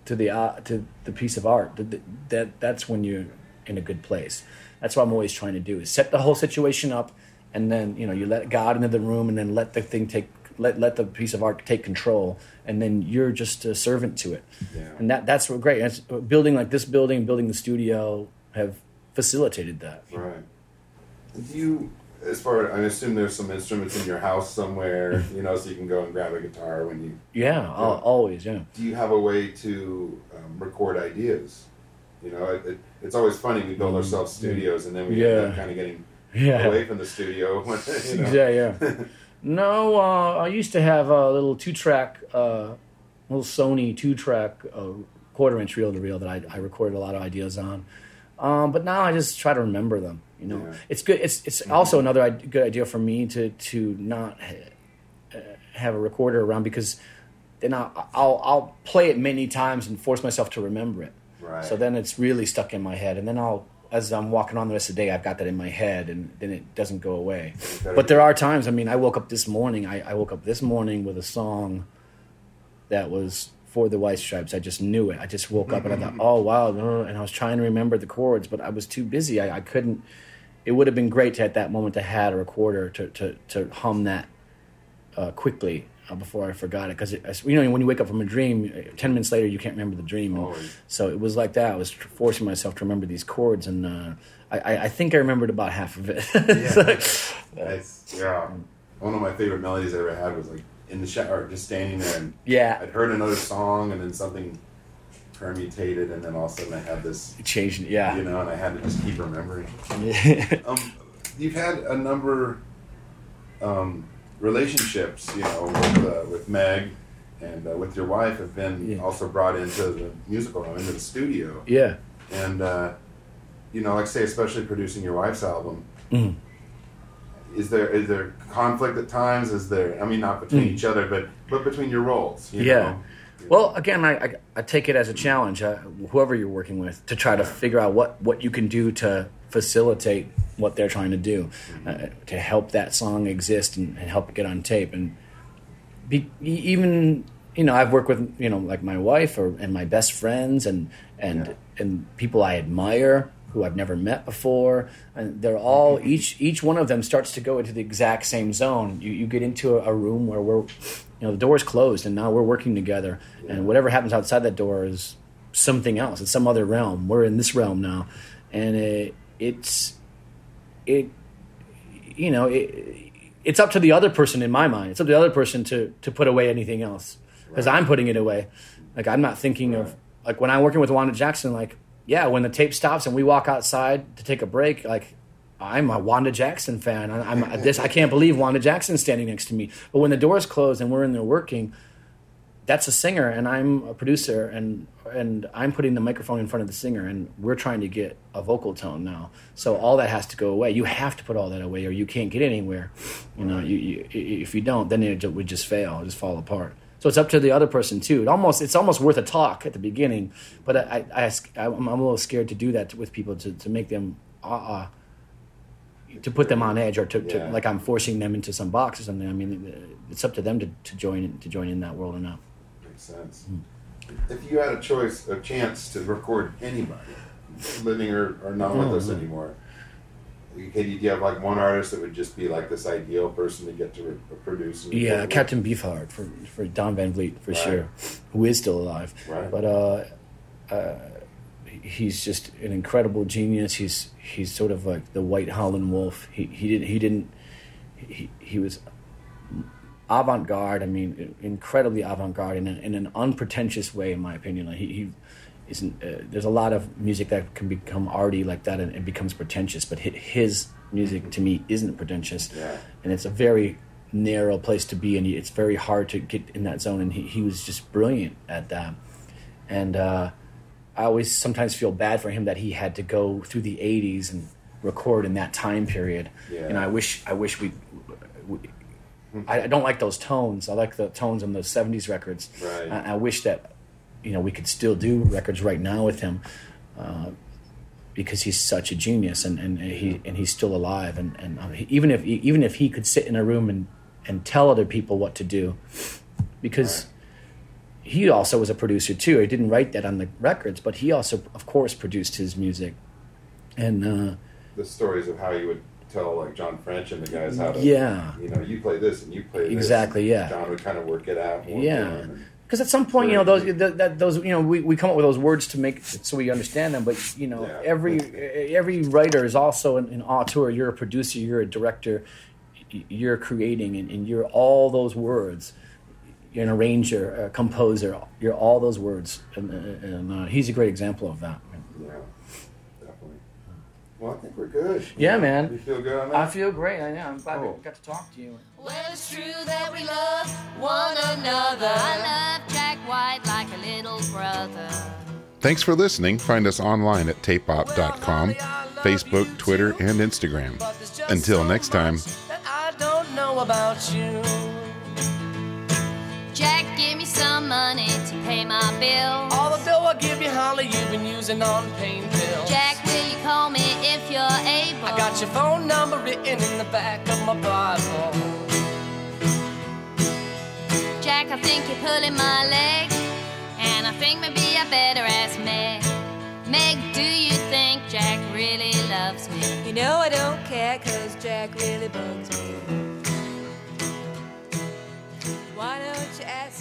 to the uh, to the piece of art th- th- that that's when you're in a good place that's what i'm always trying to do is set the whole situation up and then you know you let god into the room and then let the thing take let let the piece of art take control and then you're just a servant to it Yeah. and that that's what great It's- building like this building building the studio have facilitated that Right. Do you, as far I assume there's some instruments in your house somewhere, <laughs> you know, so you can go and grab a guitar when you. yeah, al- always yeah Do you have a way to um, record ideas? You know, it, it, it's always funny we build ourselves studios and then we end Mm. Up kind of getting <laughs> yeah away from the studio. When, <laughs> you know. Yeah, yeah. no, uh, I used to have a little two track, uh, little Sony two track uh, quarter inch reel to reel that I, I recorded a lot of ideas on. Um, but now I just try to remember them. You know, Yeah. it's good. It's it's also another I- good idea for me to to not ha- uh, have a recorder around because then I'll, I'll I'll play it many times and force myself to remember it. Right. So then it's really stuck in my head, and then I'll as I'm walking on the rest of the day, I've got that in my head, and then it doesn't go away. But there are times. I mean, I woke up this morning. I, I woke up this morning with a song that was for the White Stripes. I just knew it. I just woke up and I thought, <laughs> oh wow, and I was trying to remember the chords, but I was too busy. I, I couldn't. It would have been great to at that moment to had a recorder to to to hum that uh, quickly uh, before I forgot it because you know when you wake up from a dream, uh, ten minutes later you can't remember the dream. Always. So it was like that. I was forcing myself to remember these chords, and uh, I, I, think I remembered about half of it. <laughs> So- Nice. Yeah. One of my favorite melodies I ever had was like in the shower, just standing there and yeah, I'd heard another song and then something permutated and then all of a sudden I had this, it changed. Yeah. you know, and I had to just keep remembering. <laughs> Yeah. Um, you've had a number um, relationships, you know, with, uh, with Meg and uh, with your wife have been Yeah. also brought into the musical room, into the studio. yeah. And, uh, you know, like say, especially producing your wife's album, Mhm. is there is there conflict at times? Is there, I mean, not between Mm. each other, but but between your roles? You Yeah. Know? Well, again, I, I, I take it as a challenge, uh, whoever you're working with, to try to figure out what, what you can do to facilitate what they're trying to do, uh, to help that song exist and, and help it get on tape. And be, even, you know, I've worked with, you know, like my wife or, and my best friends and, and, Yeah. and people I admire who I've never met before. And they're all, mm-hmm. each, each one of them starts to go into the exact same zone. You, you get into a, a room where we're, you know, the door is closed and now we're working together. And whatever happens outside that door is something else. It's some other realm. We're in this realm now. And it, it's, it, you know, it, it's up to the other person in my mind. It's up to the other person to to put away anything else because I'm putting it away. Like I'm not thinking of like when I'm working with Wanda Jackson. Like yeah, when the tape stops and we walk outside to take a break, like I'm a Wanda Jackson fan. I- I'm this. I can't believe Wanda Jackson's standing next to me. But when the doors close and we're in there working, that's a singer and I'm a producer and and I'm putting the microphone in front of the singer and we're trying to get a vocal tone now. So all that has to go away. You have to put all that away or you can't get anywhere. You know, you, you if you don't, then it would just fail, just fall apart. So it's up to the other person too. It almost it's almost worth a talk at the beginning, but I, I, I I'm a little scared to do that with people to, to make them uh, uh to put them on edge or to, to like I'm forcing them into some box or something. I mean, it's up to them to, to join in, to join in that world or not. Makes sense. Hmm. If you had a choice, a chance to record anybody, living or, or not with Oh, us anymore, you, do you have like one artist that would just be like this ideal person to get to re- produce? Yeah? Captain Beefheart for for Don Van Vliet for Right. sure, who is still alive. Right. But uh, uh, he's just an incredible genius. He's he's sort of like the white Howlin' Wolf. He he didn't he didn't he, he was avant garde. I mean, incredibly avant garde in, a, in an unpretentious way, in my opinion. Like he. he isn't, uh, there's a lot of music that can become arty like that and it becomes pretentious, but his music to me isn't pretentious Yeah. and it's a very narrow place to be and it's very hard to get in that zone and he, he was just brilliant at that and uh, i always sometimes feel bad for him that he had to go through the 80s and record in that time period Yeah. and i wish i wish we, we I, I don't like those tones i like the tones on the 70s records Right. I, I wish that you know we could still do records right now with him uh, because he's such a genius and, and he and he's still alive and, and uh, he, even if even if he could sit in a room and, and tell other people what to do because he also was a producer too he didn't write that on the records but he also of course produced his music and uh, the stories of how you would tell like John French and the guys how to Yeah. you know you play this and you play this. Exactly, yeah. John would kind of work it out more yeah. Because at some point you know those that, that, those you know we, we come up with those words to make so we understand them but you know Yeah. every every writer is also an, an auteur you're a producer you're a director you're creating and, and you're all those words you're an arranger a composer you're all those words and, and uh, he's a great example of that Yeah. Well, I think we're good. Yeah, man. You feel good on I feel great I know I'm glad Cool. we got to talk to you Well, it's true that we love one another. I love Jack White like a little brother. Thanks for listening. Find us online at tapeop.com, Facebook, Twitter, and Instagram. Until next time money to pay my bill. All the dough I give you, Holly, you've been using on pain pills. Jack, will you call me if you're able? I got your phone number written in the back of my Bible. Jack, I think you're pulling my leg, and I think maybe I better ask Meg. Meg, do you think Jack really loves me? You know I don't care, cause Jack really bugs me. Why don't you ask?